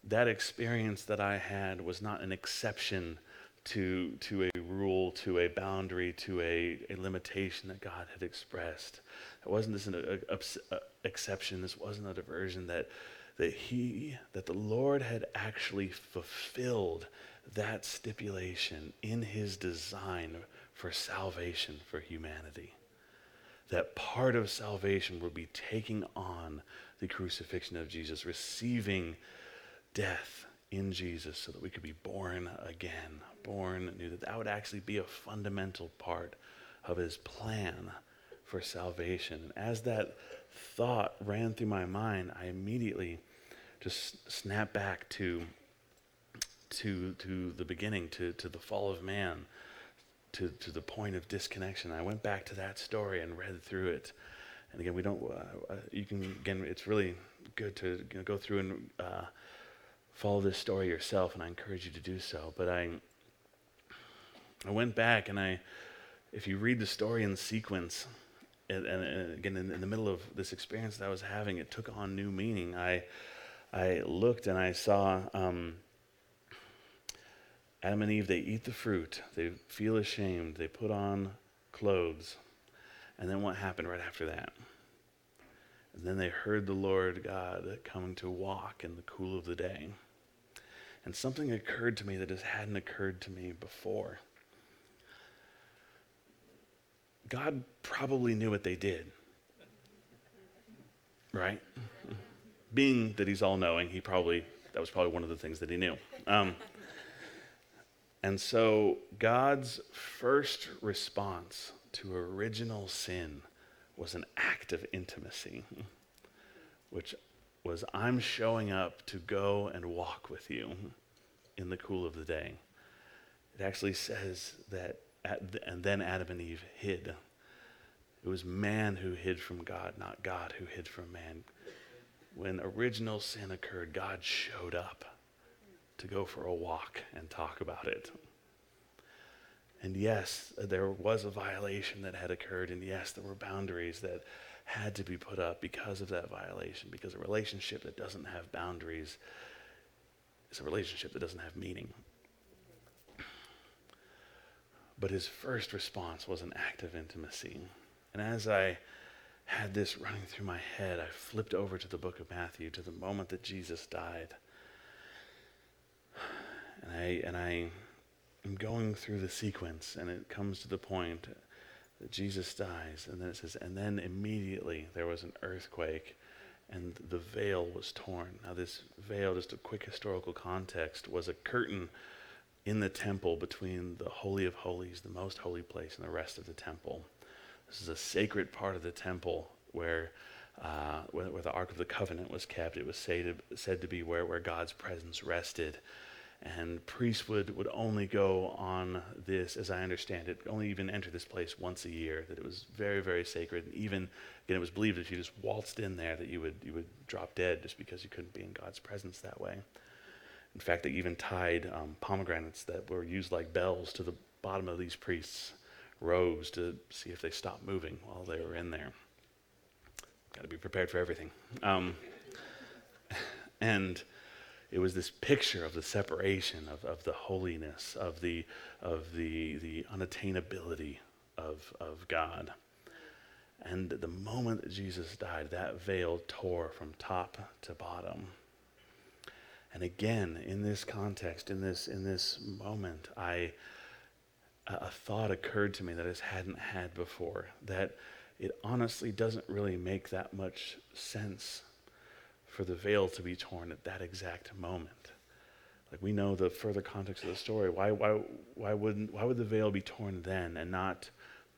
that experience that I had was not an exception to, to a rule, to a boundary, to a, a limitation that God had expressed. It wasn't this an a, a, exception, this wasn't a diversion, that, that He, that the Lord had actually fulfilled that stipulation in His design for salvation for humanity that part of salvation would be taking on the crucifixion of Jesus, receiving death in Jesus so that we could be born again, born new. That that would actually be a fundamental part of his plan for salvation. And as that thought ran through my mind, I immediately just snapped back to to to the beginning, to, to the fall of man, to, to the point of disconnection. I went back to that story and read through it. And again, we don't, uh, uh, you can, again, it's really good to you know, go through and uh, follow this story yourself, and I encourage you to do so. But I, I went back and I, if you read the story in sequence, and, and, and again, in, in, the middle of this experience that I was having, it took on new meaning. I, I looked and I saw, um, Adam and Eve, they eat the fruit, they feel ashamed, they put on clothes. And then what happened right after that? And then they heard the Lord God coming to walk in the cool of the day. And something occurred to me that just hadn't occurred to me before. God probably knew what they did. right? Being that he's all knowing, he probably, that was probably one of the things that he knew. Um, and so God's first response to original sin was an act of intimacy, which was I'm showing up to go and walk with you in the cool of the day. It actually says that, the, and then Adam and Eve hid. It was man who hid from God, not God who hid from man. When original sin occurred, God showed up to go for a walk and talk about it. And yes, there was a violation that had occurred, and yes, there were boundaries that had to be put up because of that violation, because a relationship that doesn't have boundaries is a relationship that doesn't have meaning. But his first response was an act of intimacy. And as I had this running through my head, I flipped over to the book of Matthew to the moment that Jesus died. And I, and I am going through the sequence, and it comes to the point that Jesus dies. And then it says, and then immediately there was an earthquake, and the veil was torn. Now, this veil, just a quick historical context, was a curtain in the temple between the Holy of Holies, the most holy place, and the rest of the temple. This is a sacred part of the temple where, uh, where, where, the Ark of the Covenant was kept. It was said to, said to be where, where God's presence rested. And priests would, would only go on this, as I understand it, only even enter this place once a year, that it was very, very sacred. And even, again, it was believed if you just waltzed in there that you would, you would drop dead just because you couldn't be in God's presence that way. In fact, they even tied um, pomegranates that were used like bells to the bottom of these priests' robes to see if they stopped moving while they were in there. Got to be prepared for everything. Um, and it was this picture of the separation of, of the holiness of the of the the unattainability of of God. And the moment that Jesus died, that veil tore from top to bottom. And again, in this context, in this, in this moment, I, a thought occurred to me that I hadn't had before, that it honestly doesn't really make that much sense for the veil to be torn at that exact moment. Like we know the further context of the story. Why, why, why, wouldn't, why would the veil be torn then and not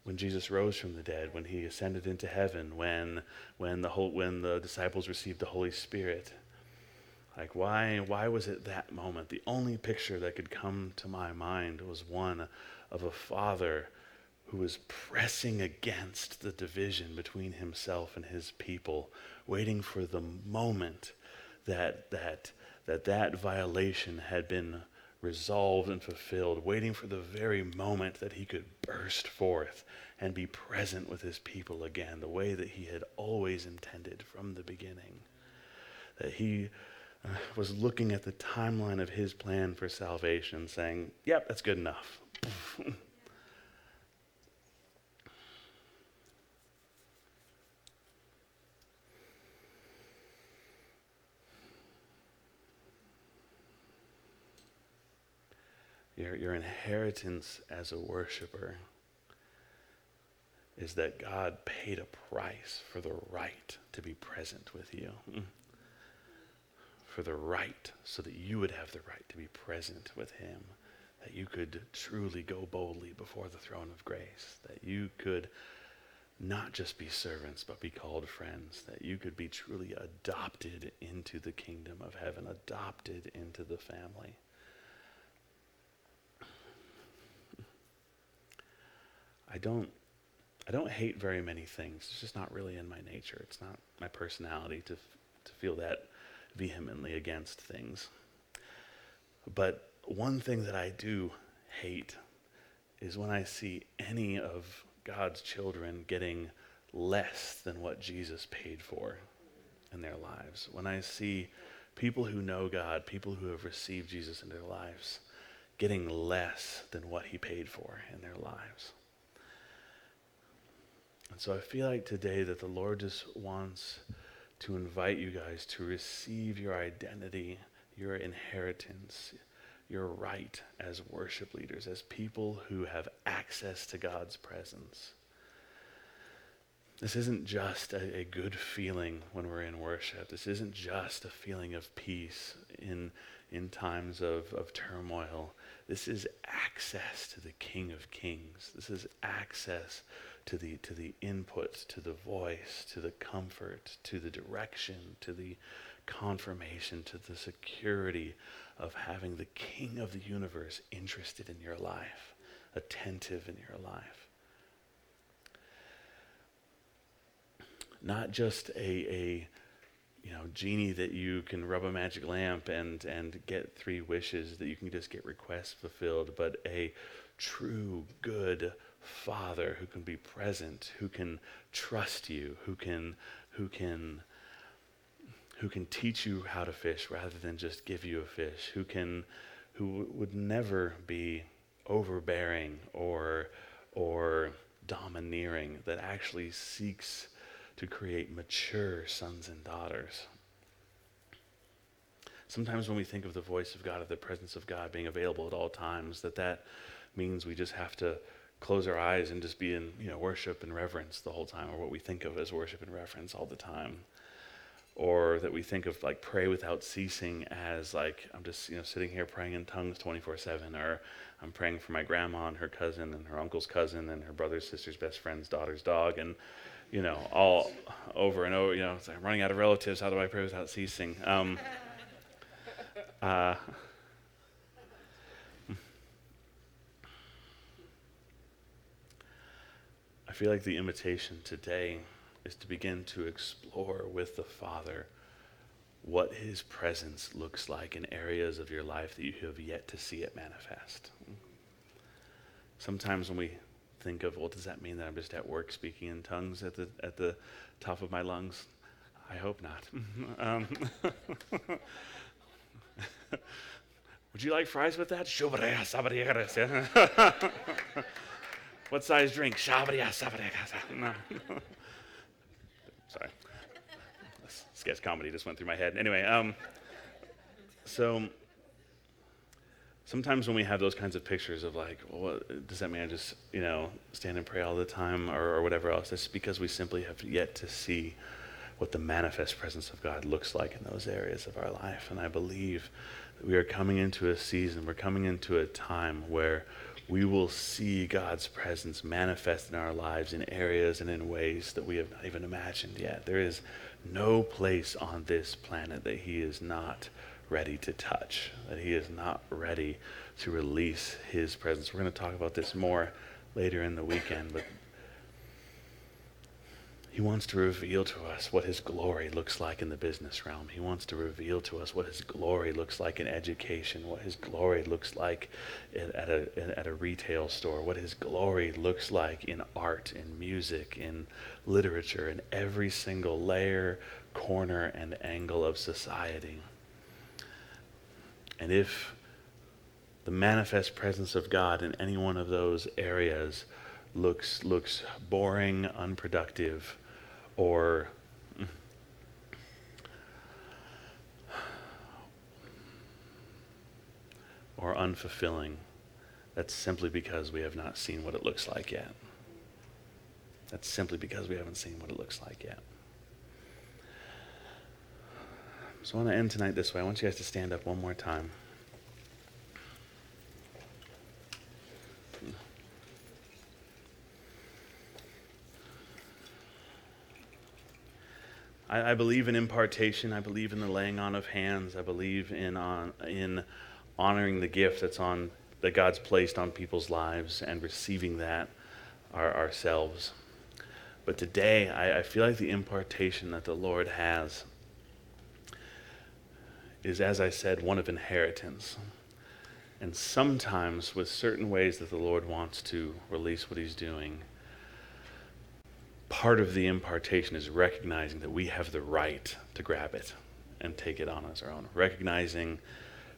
when Jesus rose from the dead, when he ascended into heaven, when, when, the, whole, when the disciples received the Holy Spirit? Like, why, why was it that moment? The only picture that could come to my mind was one of a father who was pressing against the division between himself and his people, waiting for the moment that that, that, that violation had been resolved and fulfilled, waiting for the very moment that he could burst forth and be present with his people again, the way that he had always intended from the beginning. That he uh, was looking at the timeline of his plan for salvation, saying, Yep, that's good enough. your, your inheritance as a worshiper is that God paid a price for the right to be present with you for the right, so that you would have the right to be present with Him, that you could truly go boldly before the throne of grace, that you could not just be servants, but be called friends, that you could be truly adopted into the kingdom of heaven, adopted into the family. I don't I don't hate very many things. It's just not really in my nature. It's not my personality to to feel that vehemently against things. But one thing that I do hate is when I see any of God's children getting less than what Jesus paid for in their lives. When I see people who know God, people who have received Jesus in their lives, getting less than what he paid for in their lives. And so I feel like today that the Lord just wants to invite you guys to receive your identity, your inheritance, your right as worship leaders, as people who have access to God's presence. This isn't just a, a, good feeling when we're in worship. This isn't just a feeling of peace in, in times of, of turmoil. This is access to the King of Kings. This is access to the, to the input, to the voice, to the comfort, to the direction, to the confirmation, to the security of having the King of the universe interested in your life, attentive in your life. Not just a, a you know, genie that you can rub a magic lamp and, and get three wishes that you can just get requests fulfilled, but a true, good father who can be present, who can trust you, who can, who can, who can teach you how to fish rather than just give you a fish, who can, who would never be overbearing or, or domineering, that actually seeks to create mature sons and daughters. Sometimes when we think of the voice of God, of the presence of God being available at all times, that that means we just have to close our eyes and just be in you know worship and reverence the whole time, or what we think of as worship and reverence all the time, or that we think of like pray without ceasing as like I'm just you know sitting here praying in tongues 24/7, or I'm praying for my grandma and her cousin and her uncle's cousin and her brother's sister's best friend's daughter's dog, and you know, all over and over. You know, it's like I'm running out of relatives. How do I pray without ceasing? Um, uh, I feel like the invitation today is to begin to explore with the Father what His presence looks like in areas of your life that you have yet to see it manifest. Sometimes when we think of, well, does that mean that I'm just at work speaking in tongues at the, at the top of my lungs? I hope not. um, would you like fries with that? what size drink? No. Sorry. Sketch comedy just went through my head. Anyway, um, so sometimes when we have those kinds of pictures of like, well, does that mean I just, you know, stand and pray all the time or, or whatever else? It's because we simply have yet to see what the manifest presence of God looks like in those areas of our life. And I believe we are coming into a season, we're coming into a time where we will see God's presence manifest in our lives in areas and in ways that we have not even imagined yet. There is no place on this planet that He is not ready to touch, that he is not ready to release his presence. We're going to talk about this more later in the weekend, but he wants to reveal to us what his glory looks like in the business realm. He wants to reveal to us what his glory looks like in education, what his glory looks like at a, at a retail store, what his glory looks like in art, in music, in literature, in every single layer, corner, and angle of society. And if the manifest presence of God in any one of those areas looks looks boring, unproductive, or or unfulfilling, that's simply because we have not seen what it looks like yet. That's simply because we haven't seen what it looks like yet. So I want to end tonight this way. I want you guys to stand up one more time. I, I, believe in impartation. I believe in the laying on of hands. I believe in on, in honoring the gift that's on that God's placed on people's lives and receiving that our, ourselves. But today, I, I feel like the impartation that the Lord has is, as I said, one of inheritance. And sometimes, with certain ways that the Lord wants to release what He's doing, part of the impartation is recognizing that we have the right to grab it and take it on as our own. Recognizing,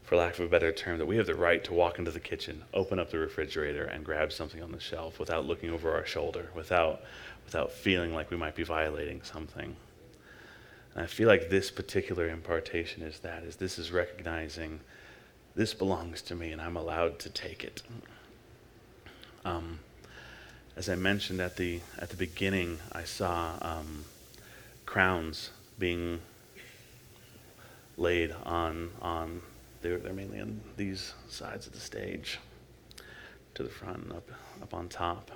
for lack of a better term, that we have the right to walk into the kitchen, open up the refrigerator, and grab something on the shelf without looking over our shoulder, without, without feeling like we might be violating something. And I feel like this particular impartation is that, is this is recognizing this belongs to me and I'm allowed to take it. Um, as I mentioned at the, at the beginning, I saw um, crowns being laid on, on they're, they're mainly on these sides of the stage to the front and up, up on top.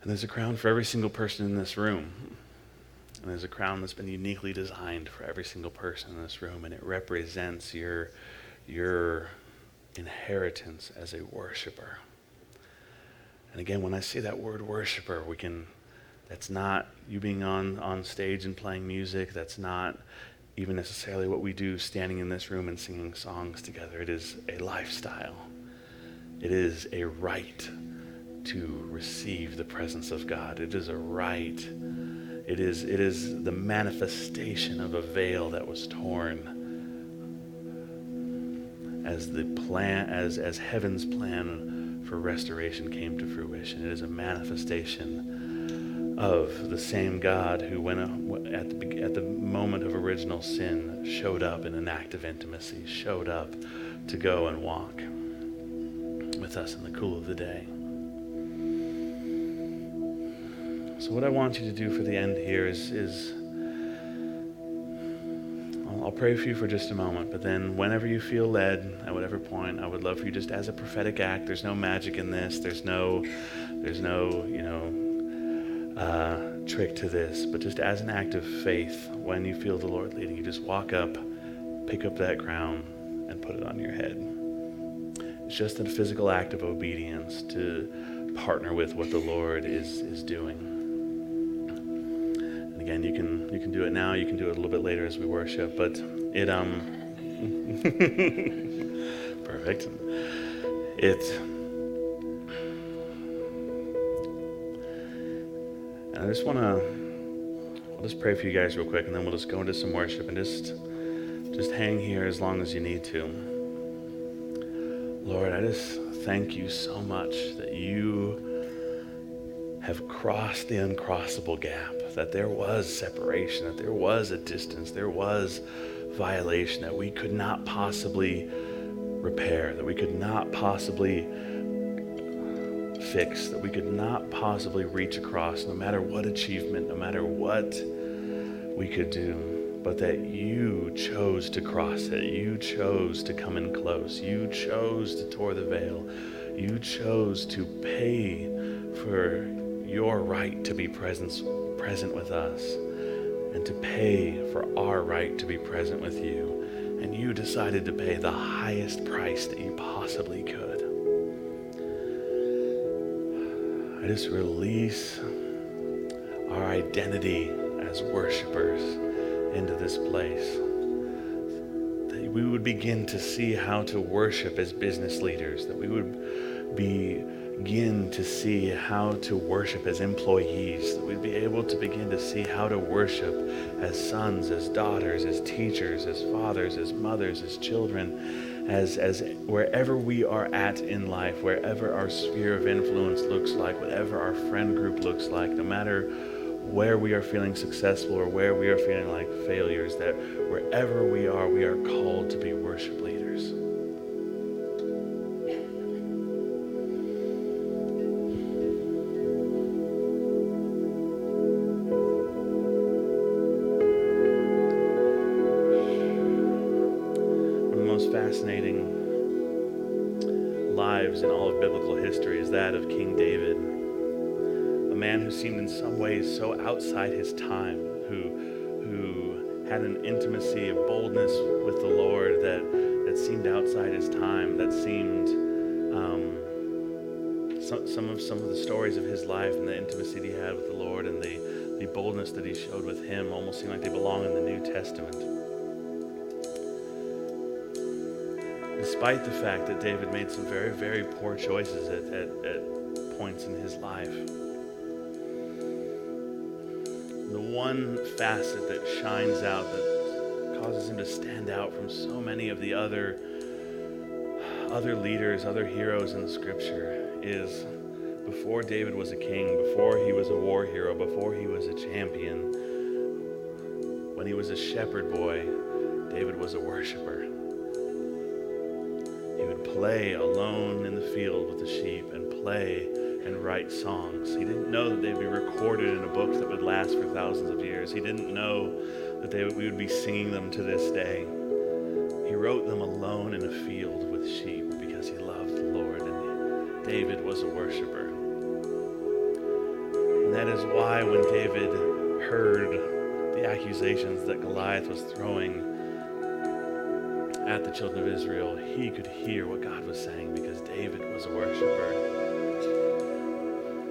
And there's a crown for every single person in this room. And there's a crown that's been uniquely designed for every single person in this room, and it represents your, your inheritance as a worshiper. And again, when I say that word worshiper, we can, that's not you being on, on stage and playing music. That's not even necessarily what we do standing in this room and singing songs together. It is a lifestyle, it is a right to receive the presence of God. It is a right. It is, it is the manifestation of a veil that was torn as the plan as, as heaven's plan for restoration came to fruition. It is a manifestation of the same God who, when at the, at the moment of original sin, showed up in an act of intimacy, showed up to go and walk with us in the cool of the day. So, what I want you to do for the end here is, is pray for you for just a moment, but then whenever you feel led, at whatever point, I would love for you just as a prophetic act. There's no magic in this. There's no, there's no, you know, uh, trick to this. But just as an act of faith, when you feel the Lord leading you, just walk up, pick up that crown, and put it on your head. It's just a physical act of obedience to partner with what the Lord is is doing again, you can you can do it now. You can do it a little bit later as we worship. But it um perfect. It and I just want to I'll just pray for you guys real quick, and then we'll just go into some worship and just just hang here as long as you need to. Lord, I just thank you so much that you have crossed the uncrossable gap, that there was separation, that there was a distance, there was violation that we could not possibly repair, that we could not possibly fix, that we could not possibly reach across, no matter what achievement, no matter what we could do, but that you chose to cross it. You chose to come in close. You chose to tore the veil. You chose to pay for your right to be present, present with us and to pay for our right to be present with you. And you decided to pay the highest price that you possibly could. I just release our identity as worshipers into this place. That we would begin to see how to worship as business leaders, that we would be begin to see how to worship as employees, that we'd be able to begin to see how to worship as sons, as daughters, as teachers, as fathers, as mothers, as children, as, as wherever we are at in life, wherever our sphere of influence looks like, whatever our friend group looks like, no matter where we are feeling successful or where we are feeling like failures, that wherever we are, we are called to be worship leaders. Ways so outside his time, who, who had an intimacy, a boldness with the Lord that, that seemed outside his time, that seemed um, some, some, of, some of the stories of his life and the intimacy that he had with the Lord and the, the boldness that he showed with him almost seemed like they belong in the New Testament. Despite the fact that David made some very, very poor choices at, at, at points in his life the one facet that shines out, that causes him to stand out from so many of the other other leaders, other heroes in scripture is before David was a king, before he was a war hero, before he was a champion, when he was a shepherd boy, David was a worshiper. He would play alone in the field with the sheep and play and write songs. He didn't know that they'd be recorded in a book that would last for thousands of years. He didn't know that they, we would be singing them to this day. He wrote them alone in a field with sheep because he loved the Lord, and David was a worshiper. And that is why when David heard the accusations that Goliath was throwing at the children of Israel, he could hear what God was saying because David was a worshiper.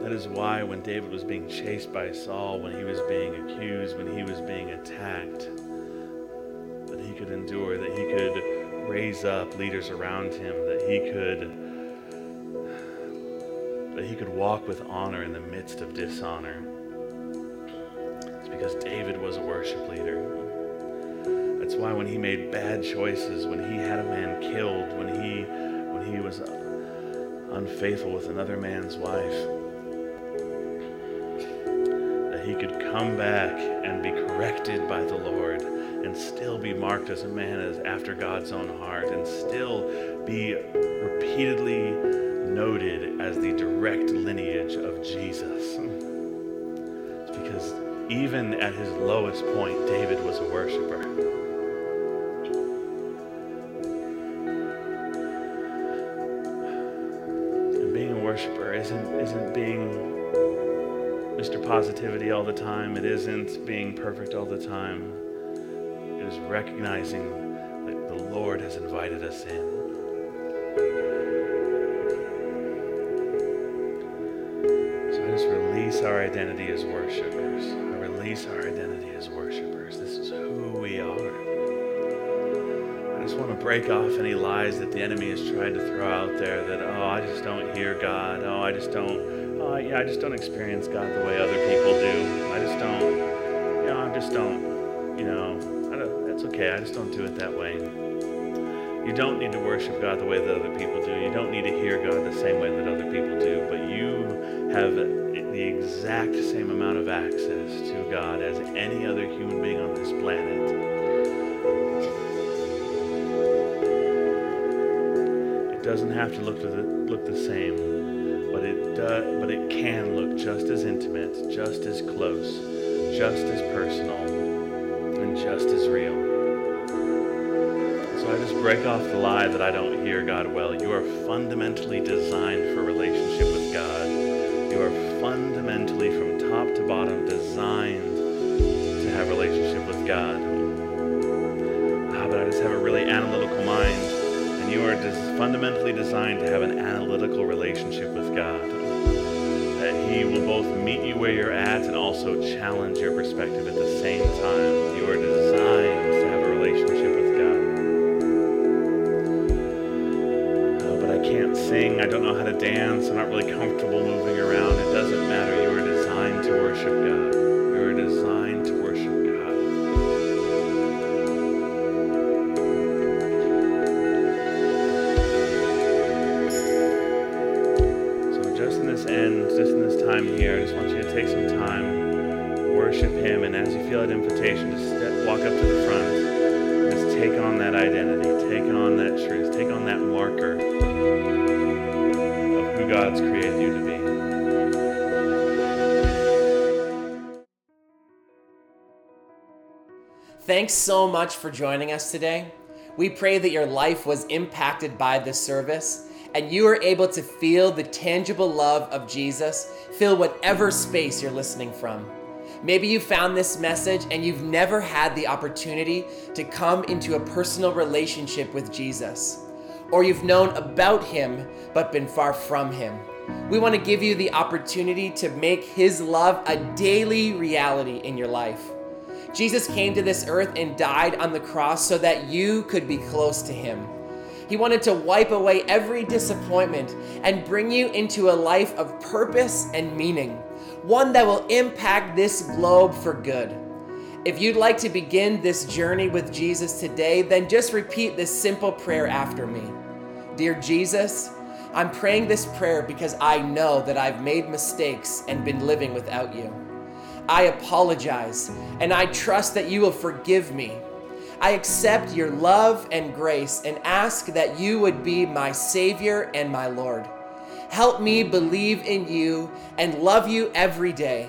That is why when David was being chased by Saul, when he was being accused, when he was being attacked, that he could endure, that he could raise up leaders around him, that he could that he could walk with honor in the midst of dishonor. It's because David was a worship leader. That's why when he made bad choices, when he had a man killed, when he when he was unfaithful with another man's wife, he could come back and be corrected by the Lord and still be marked as a man as after God's own heart and still be repeatedly noted as the direct lineage of Jesus. It's because even at his lowest point, David was a worshiper. And being a worshiper isn't isn't being Mr. Positivity all the time. It isn't being perfect all the time. It is recognizing that the Lord has invited us in. So I just release our identity as worshipers. I release our identity as worshipers. This is who we are I just want to break off any lies that the enemy has tried to throw out there that, oh, I just don't hear God. Oh, I just don't, oh, yeah, I just don't experience God the way other people do. I just don't, you know, I just don't, you know, don't, that's okay. I just don't do it that way. You don't need to worship God the way that other people do. You don't need to hear God the same way that other people do, but you have the exact same amount of access to God as any other human being on this planet. It doesn't have to look, to the, look the same, but it, does, but it can look just as intimate, just as close, just as personal, and just as real. So I just break off the lie that I don't hear God well. You are fundamentally designed for relationship with God. You are fundamentally, from top to bottom, designed to have relationship with God. Ah, but I just have a really analytical mind and you are just fundamentally designed to have an analytical relationship with God. That He will both meet you where you're at and also challenge your perspective at the same time. You are designed to have a relationship with God. Uh, but I can't sing, I don't know how to dance, I'm not really comfortable moving around. It doesn't matter. You are designed to worship God. You are designed to feel that invitation to step, walk up to the front, just take on that identity, take on that truth, take on that marker of who God's created you to be. Thanks so much for joining us today. We pray that your life was impacted by this service and you are able to feel the tangible love of Jesus fill whatever space you're listening from. Maybe you found this message and you've never had the opportunity to come into a personal relationship with Jesus, or you've known about him but been far from him. We want to give you the opportunity to make his love a daily reality in your life. Jesus came to this earth and died on the cross so that you could be close to him. He wanted to wipe away every disappointment and bring you into a life of purpose and meaning one that will impact this globe for good. If you'd like to begin this journey with Jesus today, then just repeat this simple prayer after me. Dear Jesus, I'm praying this prayer because I know that I've made mistakes and been living without you. I apologize and I trust that you will forgive me. I accept your love and grace and ask that you would be my Savior and my Lord. Help me believe in you and love you every day.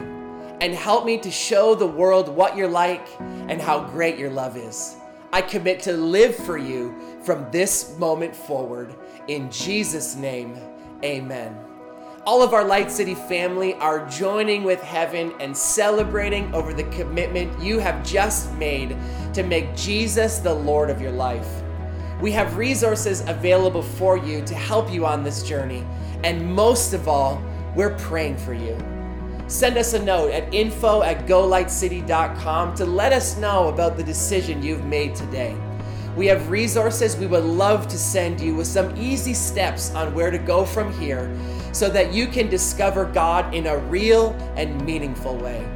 And help me to show the world what you're like and how great your love is. I commit to live for you from this moment forward. In Jesus' name, amen. All of our Light City family are joining with heaven and celebrating over the commitment you have just made to make Jesus the Lord of your life. We have resources available for you to help you on this journey. And most of all, we're praying for you. Send us a note at info at golightcity.com to let us know about the decision you've made today. We have resources we would love to send you with some easy steps on where to go from here so that you can discover God in a real and meaningful way.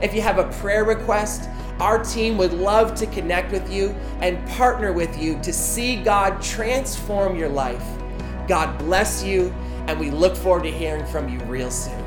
If you have a prayer request, our team would love to connect with you and partner with you to see God transform your life. God bless you, and we look forward to hearing from you real soon.